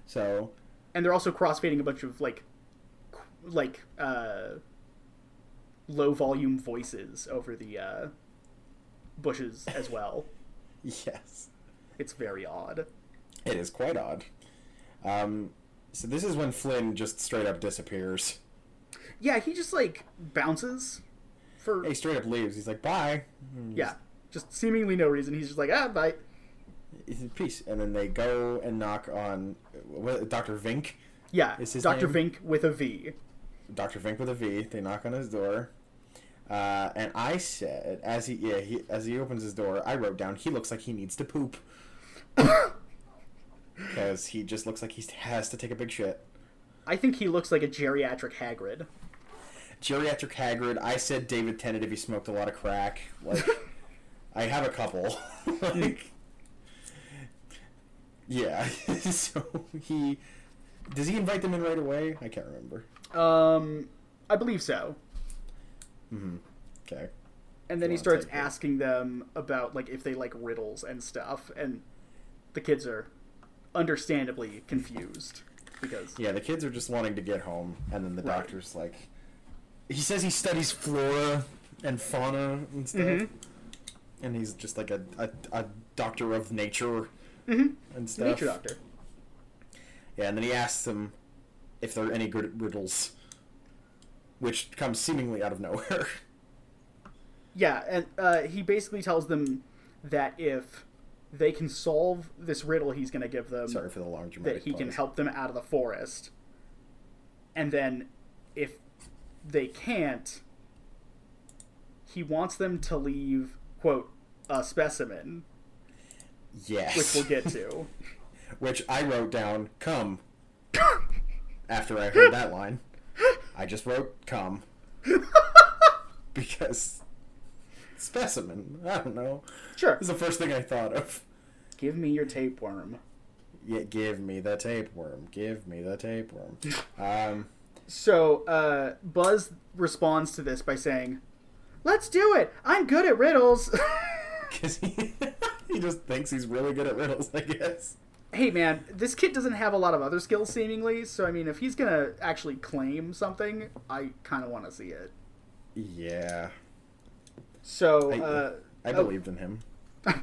Speaker 4: So
Speaker 2: and they're also crossfading a bunch of like like uh low volume voices over the uh bushes as well
Speaker 4: yes,
Speaker 2: it's very odd
Speaker 4: it is quite odd. Um, so this is when Flynn just straight up disappears.
Speaker 2: yeah he just like bounces for
Speaker 4: He straight up leaves. He's like, "Bye."
Speaker 2: yeah just seemingly no reason he's just like ah bye
Speaker 4: Peace. And then they go and knock on what, Dr. Vink.
Speaker 2: yeah
Speaker 4: Is his
Speaker 2: dr
Speaker 4: name-
Speaker 2: vink with a v
Speaker 4: Dr. Vink with a V. They knock on his door. Uh, and I said, as he yeah, he as he opens his door, I wrote down he looks like he needs to poop because he just looks like he has to take a big shit.
Speaker 2: i think he looks like a geriatric hagrid
Speaker 4: Geriatric Hagrid. I said David Tennant if he smoked a lot of crack. Like, I have a couple. like, yeah. so he does he invite them in right away? I can't remember.
Speaker 2: um i believe so Mm-hmm.
Speaker 4: Okay.
Speaker 2: and then he
Speaker 4: Go
Speaker 2: starts
Speaker 4: take it.
Speaker 2: asking them about like if they like riddles and stuff and the kids are understandably confused because
Speaker 4: Yeah, the kids are just wanting to get home, and then the
Speaker 2: Right.
Speaker 4: doctor's like, he says he studies flora and fauna and stuff,
Speaker 2: Mhm.
Speaker 4: and he's just like a, a, a doctor of nature and stuff.
Speaker 2: nature doctor
Speaker 4: Yeah, and then he asks them if there are any good riddles, which comes seemingly out of nowhere.
Speaker 2: yeah and uh, he basically tells them that if they can solve this riddle he's going to give them
Speaker 4: Sorry for the long dramatic
Speaker 2: that he can help them out of the forest and then if they can't he wants them to leave quote a specimen
Speaker 4: Yes.
Speaker 2: which we'll get to
Speaker 4: which I wrote down, come. After I heard that line, I just wrote, come. because specimen, I don't know.
Speaker 2: sure
Speaker 4: It's the first thing I thought of.
Speaker 2: give me your tapeworm
Speaker 4: Yeah, give me the tapeworm. Give me the tapeworm. Um,
Speaker 2: So uh, Buzz responds to this by saying, "Let's do it. I'm good at riddles."
Speaker 4: because he, he just thinks he's really good at riddles, I guess.
Speaker 2: hey man, this kid doesn't have a lot of other skills seemingly. So I mean, if he's gonna actually claim something, I kind of want to see it.
Speaker 4: Yeah,
Speaker 2: So
Speaker 4: I,
Speaker 2: uh,
Speaker 4: I
Speaker 2: oh,
Speaker 4: believed in him.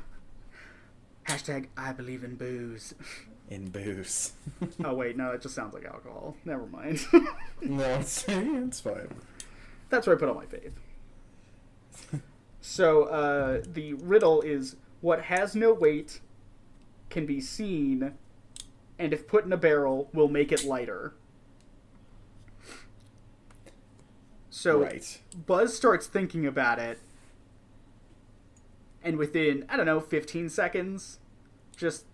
Speaker 2: hashtag I believe in booze.
Speaker 4: In booze.
Speaker 2: oh wait, no, it just sounds like alcohol. Never mind.
Speaker 4: no, it's, it's fine.
Speaker 2: That's where I put all my faith. So uh, the riddle is what has no weight can be seen, and if put in a barrel, will make it lighter. So
Speaker 4: right.
Speaker 2: Buzz starts thinking about it, and within I don't know, fifteen seconds, just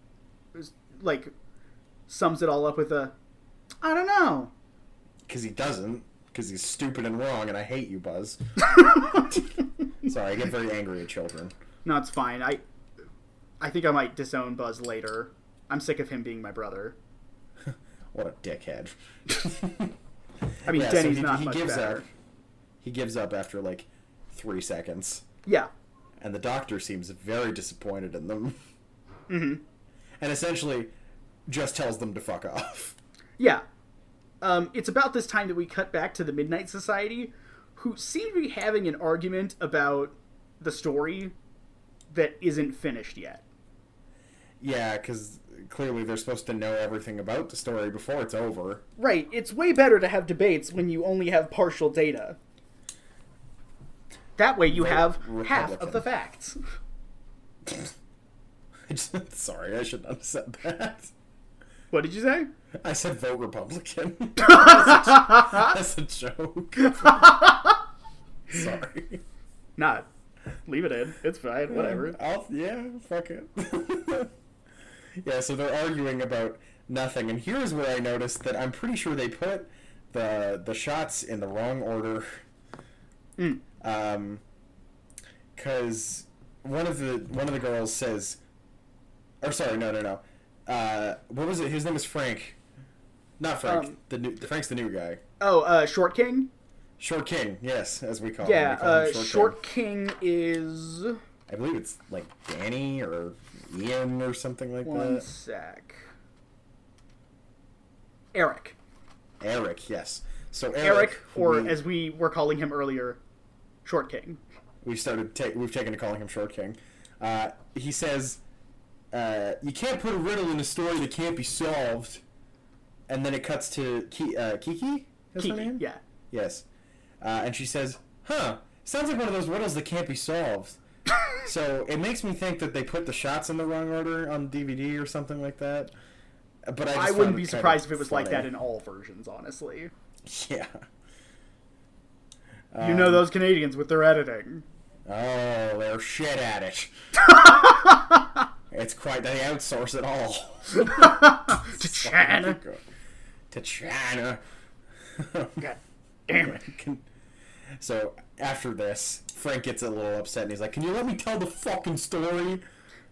Speaker 2: like sums it all up with a I don't know.
Speaker 4: Because he doesn't. Because he's stupid and wrong, and I hate you, Buzz. Sorry, I get very angry at children.
Speaker 2: No, it's fine. I I think I might disown Buzz later. I'm sick of him being my brother.
Speaker 4: What a dickhead.
Speaker 2: I mean,
Speaker 4: Yeah, so he,
Speaker 2: not
Speaker 4: he
Speaker 2: much
Speaker 4: gives
Speaker 2: better.
Speaker 4: up. He gives up after like three seconds,
Speaker 2: Yeah,
Speaker 4: and the doctor seems very disappointed in them,
Speaker 2: hmm
Speaker 4: and essentially just tells them to fuck off.
Speaker 2: yeah. Um, it's about this time that we cut back to the Midnight Society, who seem to be having an argument about the story that isn't finished yet.
Speaker 4: Yeah, because clearly they're supposed to know everything about the story before it's over.
Speaker 2: Right. It's way better to have debates when you only have partial data. That way you have half of the facts.
Speaker 4: I just, sorry, I should not have said that.
Speaker 2: What did you say?
Speaker 4: I said vote Republican. That's a joke. sorry.
Speaker 2: Not. Leave it in. It's fine. Whatever.
Speaker 4: I'll, yeah, fuck it. yeah, so they're arguing about nothing, and here's where I noticed that I'm pretty sure they put the the shots in the wrong order.
Speaker 2: Mm.
Speaker 4: Um, because one of the one of the girls says, or sorry, no, no, no. Uh, what was it? His name is Frank. Not Frank.
Speaker 2: Um,
Speaker 4: the new Frank's the new guy.
Speaker 2: Oh, uh, Short King?
Speaker 4: Short King, yes, as we call
Speaker 2: Yeah,
Speaker 4: him. Him
Speaker 2: uh, Short King is.
Speaker 4: I believe it's like Danny or Ian or something like
Speaker 2: One
Speaker 4: that.
Speaker 2: sec. Eric.
Speaker 4: Eric, yes. So Eric,
Speaker 2: Eric, or as we were calling him earlier, Short King.
Speaker 4: we started, ta- we've taken to calling him Short King. Uh, he says, uh, "You can't put a riddle in a story that can't be solved." And then it cuts to Ki- uh, Kiki.
Speaker 2: Kiki,
Speaker 4: name?
Speaker 2: yeah.
Speaker 4: Yes. Uh, and she says, "Huh? Sounds like one of those riddles that can't be solved." so it makes me think that they put the shots in the wrong order on DVD or something like that. But I,
Speaker 2: I wouldn't be surprised if it was like that in all versions, honestly.
Speaker 4: Yeah.
Speaker 2: You know
Speaker 4: Um,
Speaker 2: those Canadians with their editing.
Speaker 4: Oh, they're shit at it. it's quite they outsource it all
Speaker 2: To China.
Speaker 4: to China.
Speaker 2: God damn it.
Speaker 4: So after this, Frank gets a little upset and he's like, "Can you let me tell the fucking story?"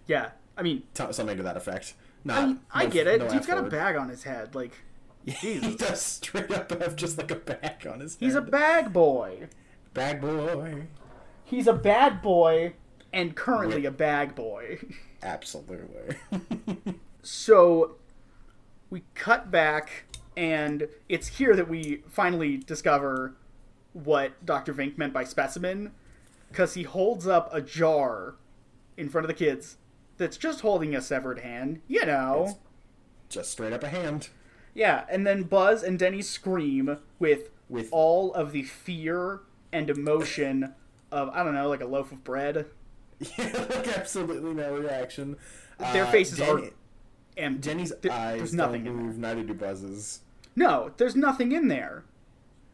Speaker 2: Yeah, I mean,
Speaker 4: T- something to that effect.
Speaker 2: I, mean, I
Speaker 4: no-
Speaker 2: get it.
Speaker 4: no
Speaker 2: Dude's got a bag on his head. Like,
Speaker 4: he
Speaker 2: Jesus.
Speaker 4: does straight up have just like a bag on his head.
Speaker 2: he's a bag boy.
Speaker 4: bag boy.
Speaker 2: He's a bad boy and currently a bag boy.
Speaker 4: Absolutely.
Speaker 2: So we cut back, and it's here that we finally discover what Dr. Vink meant by specimen, because he holds up a jar in front of the kids that's just holding a severed hand, you know.
Speaker 4: It's- just straight up a hand.
Speaker 2: Yeah, and then Buzz and Denny scream with
Speaker 4: With-
Speaker 2: all of the fear and emotion of I don't know, like a loaf of bread.
Speaker 4: Yeah, like absolutely no reaction.
Speaker 2: Their
Speaker 4: Uh,
Speaker 2: faces are
Speaker 4: Denny-
Speaker 2: empty.
Speaker 4: Denny's
Speaker 2: There-
Speaker 4: eyes
Speaker 2: there's nothing
Speaker 4: don't move, neither do Buzz's.
Speaker 2: No, there's nothing in there.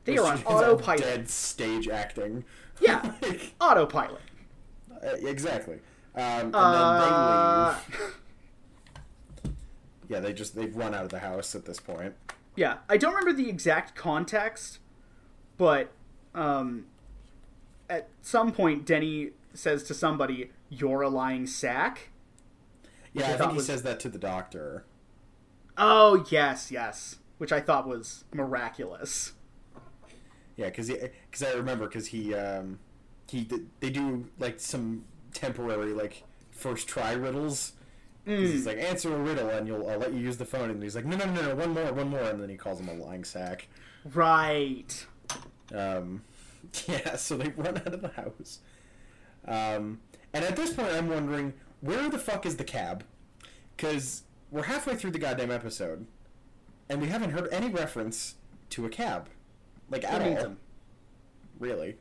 Speaker 2: They are on
Speaker 4: It's
Speaker 2: autopilot.
Speaker 4: Dead stage acting.
Speaker 2: Yeah,
Speaker 4: Like,
Speaker 2: autopilot.
Speaker 4: uh, exactly. Um, and
Speaker 2: Uh,
Speaker 4: then they leave. Yeah, they just they've run out of the house at this point.
Speaker 2: yeah, I don't remember the exact context, but um, at some point, Denny says to somebody, "You're a lying sack."
Speaker 4: Yeah,
Speaker 2: I
Speaker 4: I, think he
Speaker 2: was-
Speaker 4: says that to the doctor.
Speaker 2: Oh yes, yes, which I thought was miraculous.
Speaker 4: Yeah, because because I remember because he um he they do like some temporary like first try riddles.
Speaker 2: Mm.
Speaker 4: He's like answer a riddle and you'll I'll let you use the phone and he's like no no no no one more one more and then he calls him a lying sack.
Speaker 2: Right.
Speaker 4: Um, yeah, so they run out of the house. Um, and at this point, I'm wondering where the fuck is the cab? Because we're halfway through the goddamn episode, and we haven't heard any reference to a cab, like at all.
Speaker 2: Remington.
Speaker 4: Really?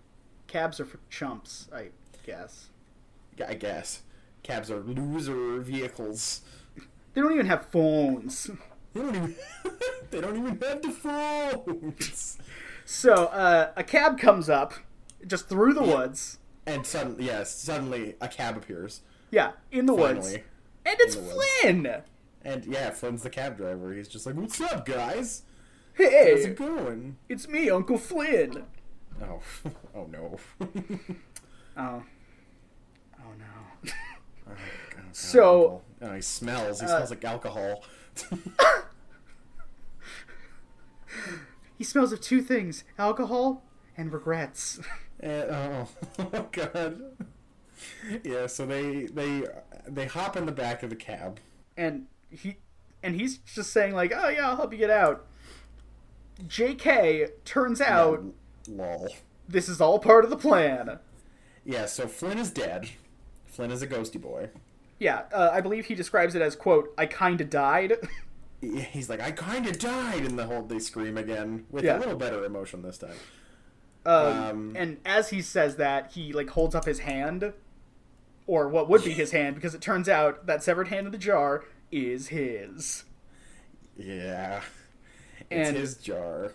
Speaker 2: Cabs are for chumps, I guess.
Speaker 4: I guess cabs are loser vehicles.
Speaker 2: They don't even have phones.
Speaker 4: They don't even. they don't even have the phones.
Speaker 2: So uh, a cab comes up, just through the woods.
Speaker 4: And suddenly, yes, suddenly a cab appears.
Speaker 2: Yeah, in the woods,
Speaker 4: Finally.
Speaker 2: and it's
Speaker 4: woods.
Speaker 2: Flynn.
Speaker 4: And yeah, Flynn's the cab driver. He's just like, "What's up, guys?
Speaker 2: Hey,
Speaker 4: How's it going?"
Speaker 2: it's me, Uncle Flynn.
Speaker 4: Oh, oh no.
Speaker 2: Oh. Oh,
Speaker 4: God,
Speaker 2: So,
Speaker 4: oh, he smells. He
Speaker 2: uh,
Speaker 4: smells like alcohol.
Speaker 2: he smells of two things: alcohol and regrets.
Speaker 4: And, oh, oh god. Yeah, so they they they hop in the back of the cab.
Speaker 2: and he and he's just saying like, "Oh yeah, I'll help you get out." J.K. turns out
Speaker 4: Lol.
Speaker 2: this is all part of the plan.
Speaker 4: Yeah, so Flynn is dead. Flynn is a ghosty boy.
Speaker 2: Yeah, uh, I believe he describes it as quote, "I kinda died."
Speaker 4: He's like, I kind of died, and the whole they scream again with
Speaker 2: Yeah.
Speaker 4: a little better emotion this time.
Speaker 2: Um,
Speaker 4: Um,
Speaker 2: and as he says that, he like holds up his hand, or what would be his hand, because it turns out that severed hand in the jar is his.
Speaker 4: Yeah, it's
Speaker 2: And-
Speaker 4: his jar.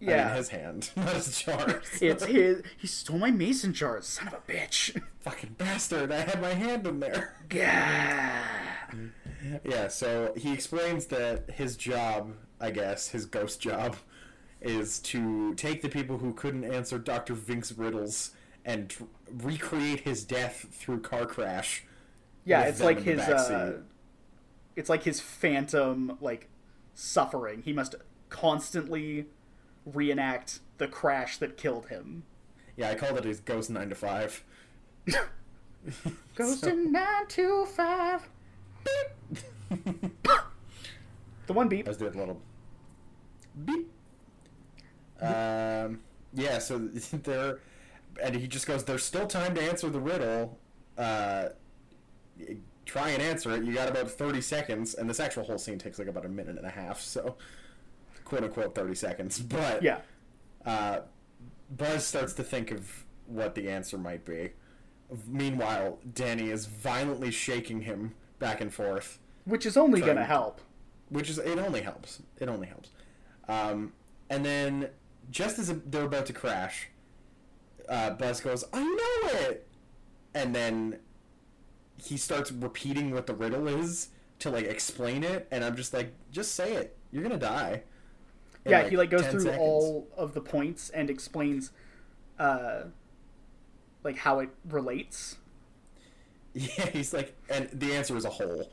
Speaker 4: I
Speaker 2: Yeah.
Speaker 4: mean, his hand, not his jar.
Speaker 2: It's his. He stole my mason jars, son of a bitch.
Speaker 4: fucking bastard. I had my hand in there.
Speaker 2: Gah.
Speaker 4: Yeah, so he explains that his job, I guess, his ghost job, is to take the people who couldn't answer Dr. Vink's riddles and recreate his death through car crash.
Speaker 2: Yeah, it's like his. Uh, it's like his phantom like suffering. He must constantly reenact the crash that killed him.
Speaker 4: Yeah, I called it his ghost 9 to 5.
Speaker 2: Ghost nine to nine two five. The one beep.
Speaker 4: I was doing a little beep. Um, yeah, so there, and he just goes, "There's still time to answer the riddle. Uh, try and answer it. You got about thirty seconds." And this actual whole scene takes like about a minute and a half, so quote unquote thirty seconds. But
Speaker 2: Yeah.
Speaker 4: uh, Buzz starts to think of what the answer might be. Meanwhile, Danny is violently shaking him back and forth
Speaker 2: Which is only
Speaker 4: Trying-
Speaker 2: gonna help.
Speaker 4: which is it only helps. It only helps. Um, and then just as they're about to crash, uh, Buzz goes, "I know it," and then he starts repeating what the riddle is to like explain it, and I'm just like, "Just say it. You're gonna die."
Speaker 2: Yeah, he like goes through
Speaker 4: seconds.
Speaker 2: all of the points and explains uh like how it relates.
Speaker 4: Yeah, he's like, and the answer is a hole.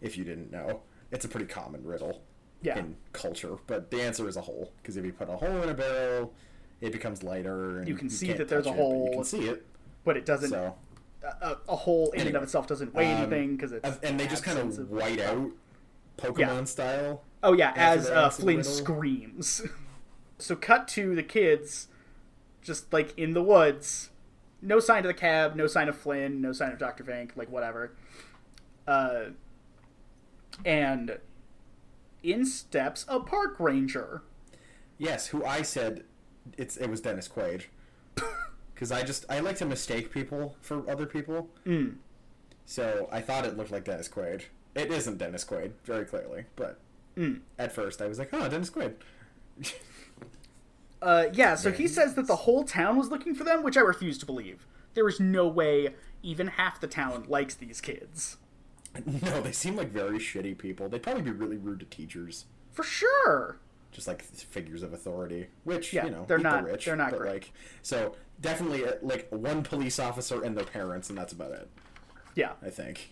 Speaker 4: If you didn't know, it's a pretty common riddle
Speaker 2: Yeah.
Speaker 4: in culture, but the answer is a hole because if you put a hole in a barrel, it becomes lighter. And
Speaker 2: You can see
Speaker 4: can't
Speaker 2: that there's a
Speaker 4: it,
Speaker 2: hole.
Speaker 4: You can see it.
Speaker 2: But it doesn't
Speaker 4: So,
Speaker 2: a, a hole in and of itself doesn't weigh
Speaker 4: um,
Speaker 2: anything because it's
Speaker 4: and they just kind of white out, Pokemon style.
Speaker 2: Oh yeah, as uh, Flynn screams. so cut to the kids, just like in the woods. No sign of the cab, no sign of Flynn, no sign of Doctor Vank, like whatever. Uh, and in steps a park ranger.
Speaker 4: Yes, who I said it's it was Dennis Quaid. Because I just I like to mistake people for other people.
Speaker 2: Mm.
Speaker 4: So I thought it looked like Dennis Quaid. It isn't Dennis Quaid, very clearly. But
Speaker 2: Mm.
Speaker 4: at first I was like, oh, Dennis Quaid.
Speaker 2: Uh, yeah, so he says that the whole town was looking for them, which I refuse to believe. There is no way even half the town likes these kids.
Speaker 4: no, they seem like very shitty people. They'd probably be really rude to teachers.
Speaker 2: For sure.
Speaker 4: just like figures of authority, which
Speaker 2: Yeah,
Speaker 4: you know
Speaker 2: they're
Speaker 4: eat the
Speaker 2: not-
Speaker 4: rich,
Speaker 2: they're not
Speaker 4: but
Speaker 2: great.
Speaker 4: like so definitely uh, like one police officer and their parents, and that's about it.
Speaker 2: Yeah.
Speaker 4: I think.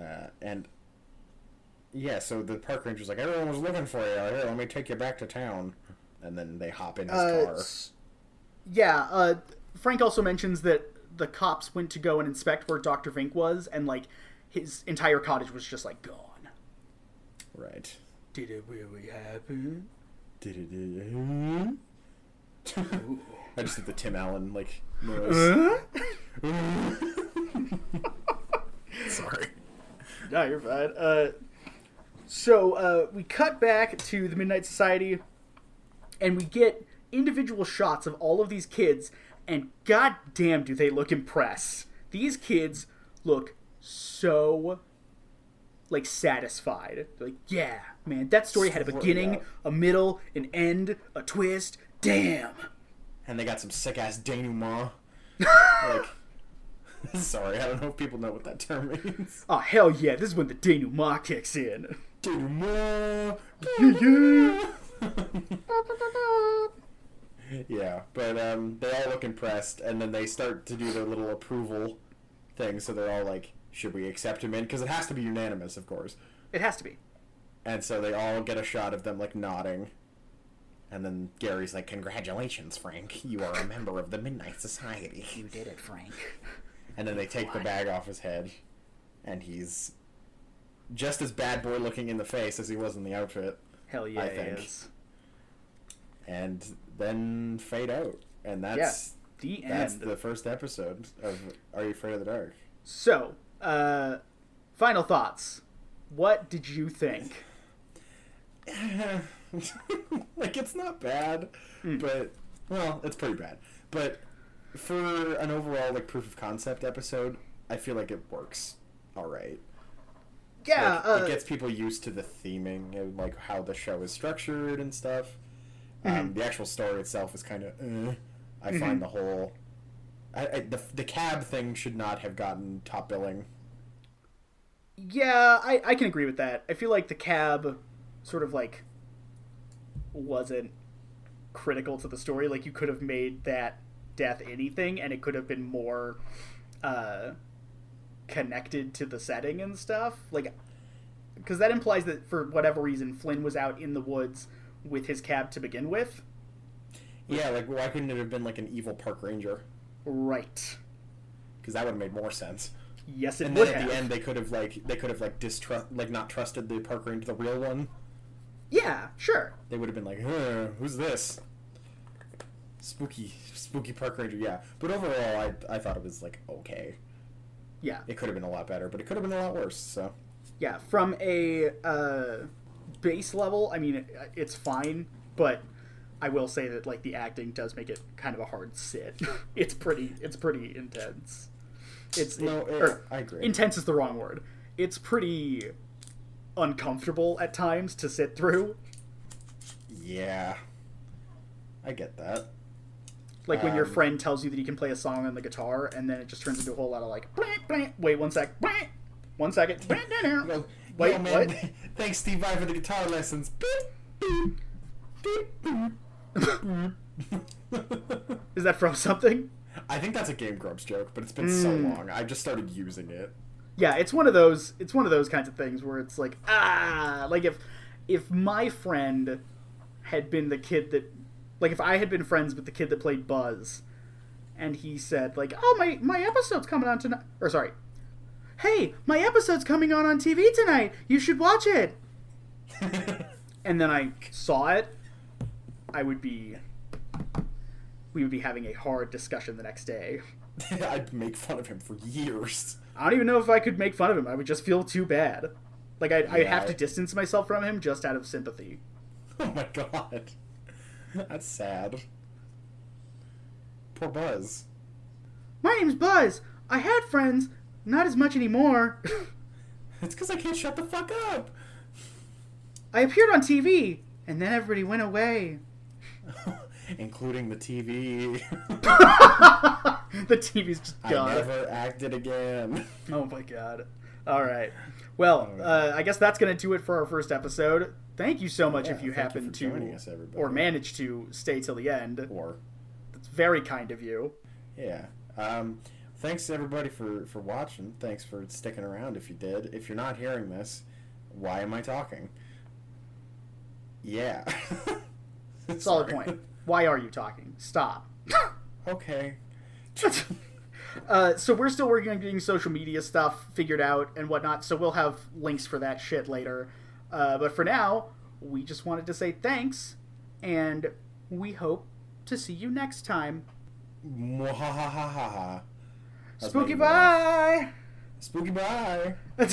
Speaker 4: Uh, and yeah, so the park ranger's like, everyone was looking for you. Here, let me take you back to town. And then they hop in his
Speaker 2: Uh,
Speaker 4: car.
Speaker 2: yeah, uh, Frank also mentions that the cops went to go and inspect where Dr. Vink was, and, like, his entire cottage was just, like, gone.
Speaker 4: Right.
Speaker 2: Did it really happen?
Speaker 4: Did it? Did it I just did the Tim Allen like noise.
Speaker 2: Huh?
Speaker 4: Sorry.
Speaker 2: no, you're fine. Uh, so, uh, we cut back to the Midnight Society, and we get individual shots of all of these kids, and goddamn do they look impressed. These kids look so like satisfied. They're like, yeah, man, that story had a beginning, a middle, an end, a twist. Damn.
Speaker 4: And they got some sick ass denouement. like, sorry, I don't know if people know what that term means.
Speaker 2: Oh hell yeah, this is when the denouement kicks in.
Speaker 4: denouement. yeah, but um, they all look impressed, and then they start to do their little approval thing. So they're all like, "Should we accept him in?" Because it has to be unanimous, of course.
Speaker 2: It has to be.
Speaker 4: And so they all get a shot of them like nodding. And then Gary's like, "Congratulations, Frank! You are a member of the Midnight Society."
Speaker 2: You did it, Frank.
Speaker 4: And then they take the bag off his head, and he's just as bad boy looking in the face as he was in the outfit.
Speaker 2: Hell yeah,
Speaker 4: I think.
Speaker 2: is.
Speaker 4: And then fade out, and that's
Speaker 2: The
Speaker 4: that's
Speaker 2: end.
Speaker 4: the first episode of Are You Afraid of the Dark?
Speaker 2: So, uh, final thoughts. What did you think?
Speaker 4: like it's not bad,
Speaker 2: Hmm.
Speaker 4: but well, it's pretty bad. But for an overall like proof of concept episode, I feel like it works all right.
Speaker 2: Yeah,
Speaker 4: Like,
Speaker 2: uh,
Speaker 4: it gets people used to the theming and like how the show is structured and stuff.
Speaker 2: Mm-hmm.
Speaker 4: Um, the actual story itself is kind of. Uh, I find the whole. I, I, the the cab thing should not have gotten top billing.
Speaker 2: Yeah, I, I can agree with that. I feel like the cab sort of like wasn't critical to the story. Like you could have made that death anything and it could have been more uh connected to the setting and stuff. Like because that implies that for whatever reason Flynn was out in the woods with his cab to begin with.
Speaker 4: Yeah, like why couldn't it have been like an evil park ranger?
Speaker 2: Right.
Speaker 4: Because that would have made more sense.
Speaker 2: Yes, it
Speaker 4: And
Speaker 2: would
Speaker 4: then at
Speaker 2: have.
Speaker 4: the end, they could have like they could have like distrust like not trusted the park ranger, the real one.
Speaker 2: Yeah, sure.
Speaker 4: They would have been like, huh, "Who's this?" Spooky, spooky park ranger. Yeah, but overall, I I thought it was like okay.
Speaker 2: Yeah.
Speaker 4: It could have been a lot better, but it could have been a lot worse. So
Speaker 2: yeah from a uh, base level i mean it, it's fine but i will say that like the acting does make it kind of a hard sit it's pretty it's pretty intense it's
Speaker 4: No,
Speaker 2: it- or,
Speaker 4: I agree.
Speaker 2: intense is the wrong word it's pretty uncomfortable at times to sit through
Speaker 4: yeah, I get that.
Speaker 2: Like when your
Speaker 4: Um,
Speaker 2: friend tells you that he can play a song on the guitar and then it just turns into a whole lot of like blank, blank, wait one sec blank, one second blank,
Speaker 4: Yo,
Speaker 2: wait
Speaker 4: man,
Speaker 2: what
Speaker 4: thanks Steve Vai for the guitar lessons.
Speaker 2: Is that from something
Speaker 4: I think that's a Game Grumps joke, but it's been so
Speaker 2: Mm.
Speaker 4: long. I just started using it.
Speaker 2: yeah it's one of those it's one of those kinds of things where it's like ah like if if my friend had been the kid that like if i had been friends with the kid that played buzz and he said like oh my my episode's coming on tonight or sorry hey my episode's coming on on tv tonight you should watch it and then i saw it i would be we would be having a hard discussion the next day
Speaker 4: I'd make fun of him for years.
Speaker 2: I don't even know if I could make fun of him. I would just feel too bad. Like I'd, I'd
Speaker 4: Yeah,
Speaker 2: have to distance myself from him just out of sympathy.
Speaker 4: Oh my god. That's sad. Poor Buzz.
Speaker 2: My name's Buzz. I had friends, not as much anymore.
Speaker 4: It's because I can't shut the fuck up.
Speaker 2: I appeared on TV, and then everybody went away.
Speaker 4: Including the TV.
Speaker 2: the TV's just gone.
Speaker 4: I never acted again.
Speaker 2: Oh my god. All right. Well, uh, I guess that's gonna do it for our first episode. Thank you so much
Speaker 4: Yeah,
Speaker 2: if you
Speaker 4: thank you
Speaker 2: happen to,
Speaker 4: us,
Speaker 2: or manage to stay till the end.
Speaker 4: Or,
Speaker 2: That's very kind of you.
Speaker 4: yeah. Um, thanks everybody for, for watching. Thanks for sticking around if you did. If you're not hearing this, why am I talking? Yeah.
Speaker 2: Solid point. Why are you talking? Stop.
Speaker 4: Okay.
Speaker 2: Uh, so we're still working on getting social media stuff figured out and whatnot. So we'll have links for that shit later. Uh, but for now, we just wanted to say thanks, and we hope to see you next time. Spooky bye.
Speaker 4: Spooky bye.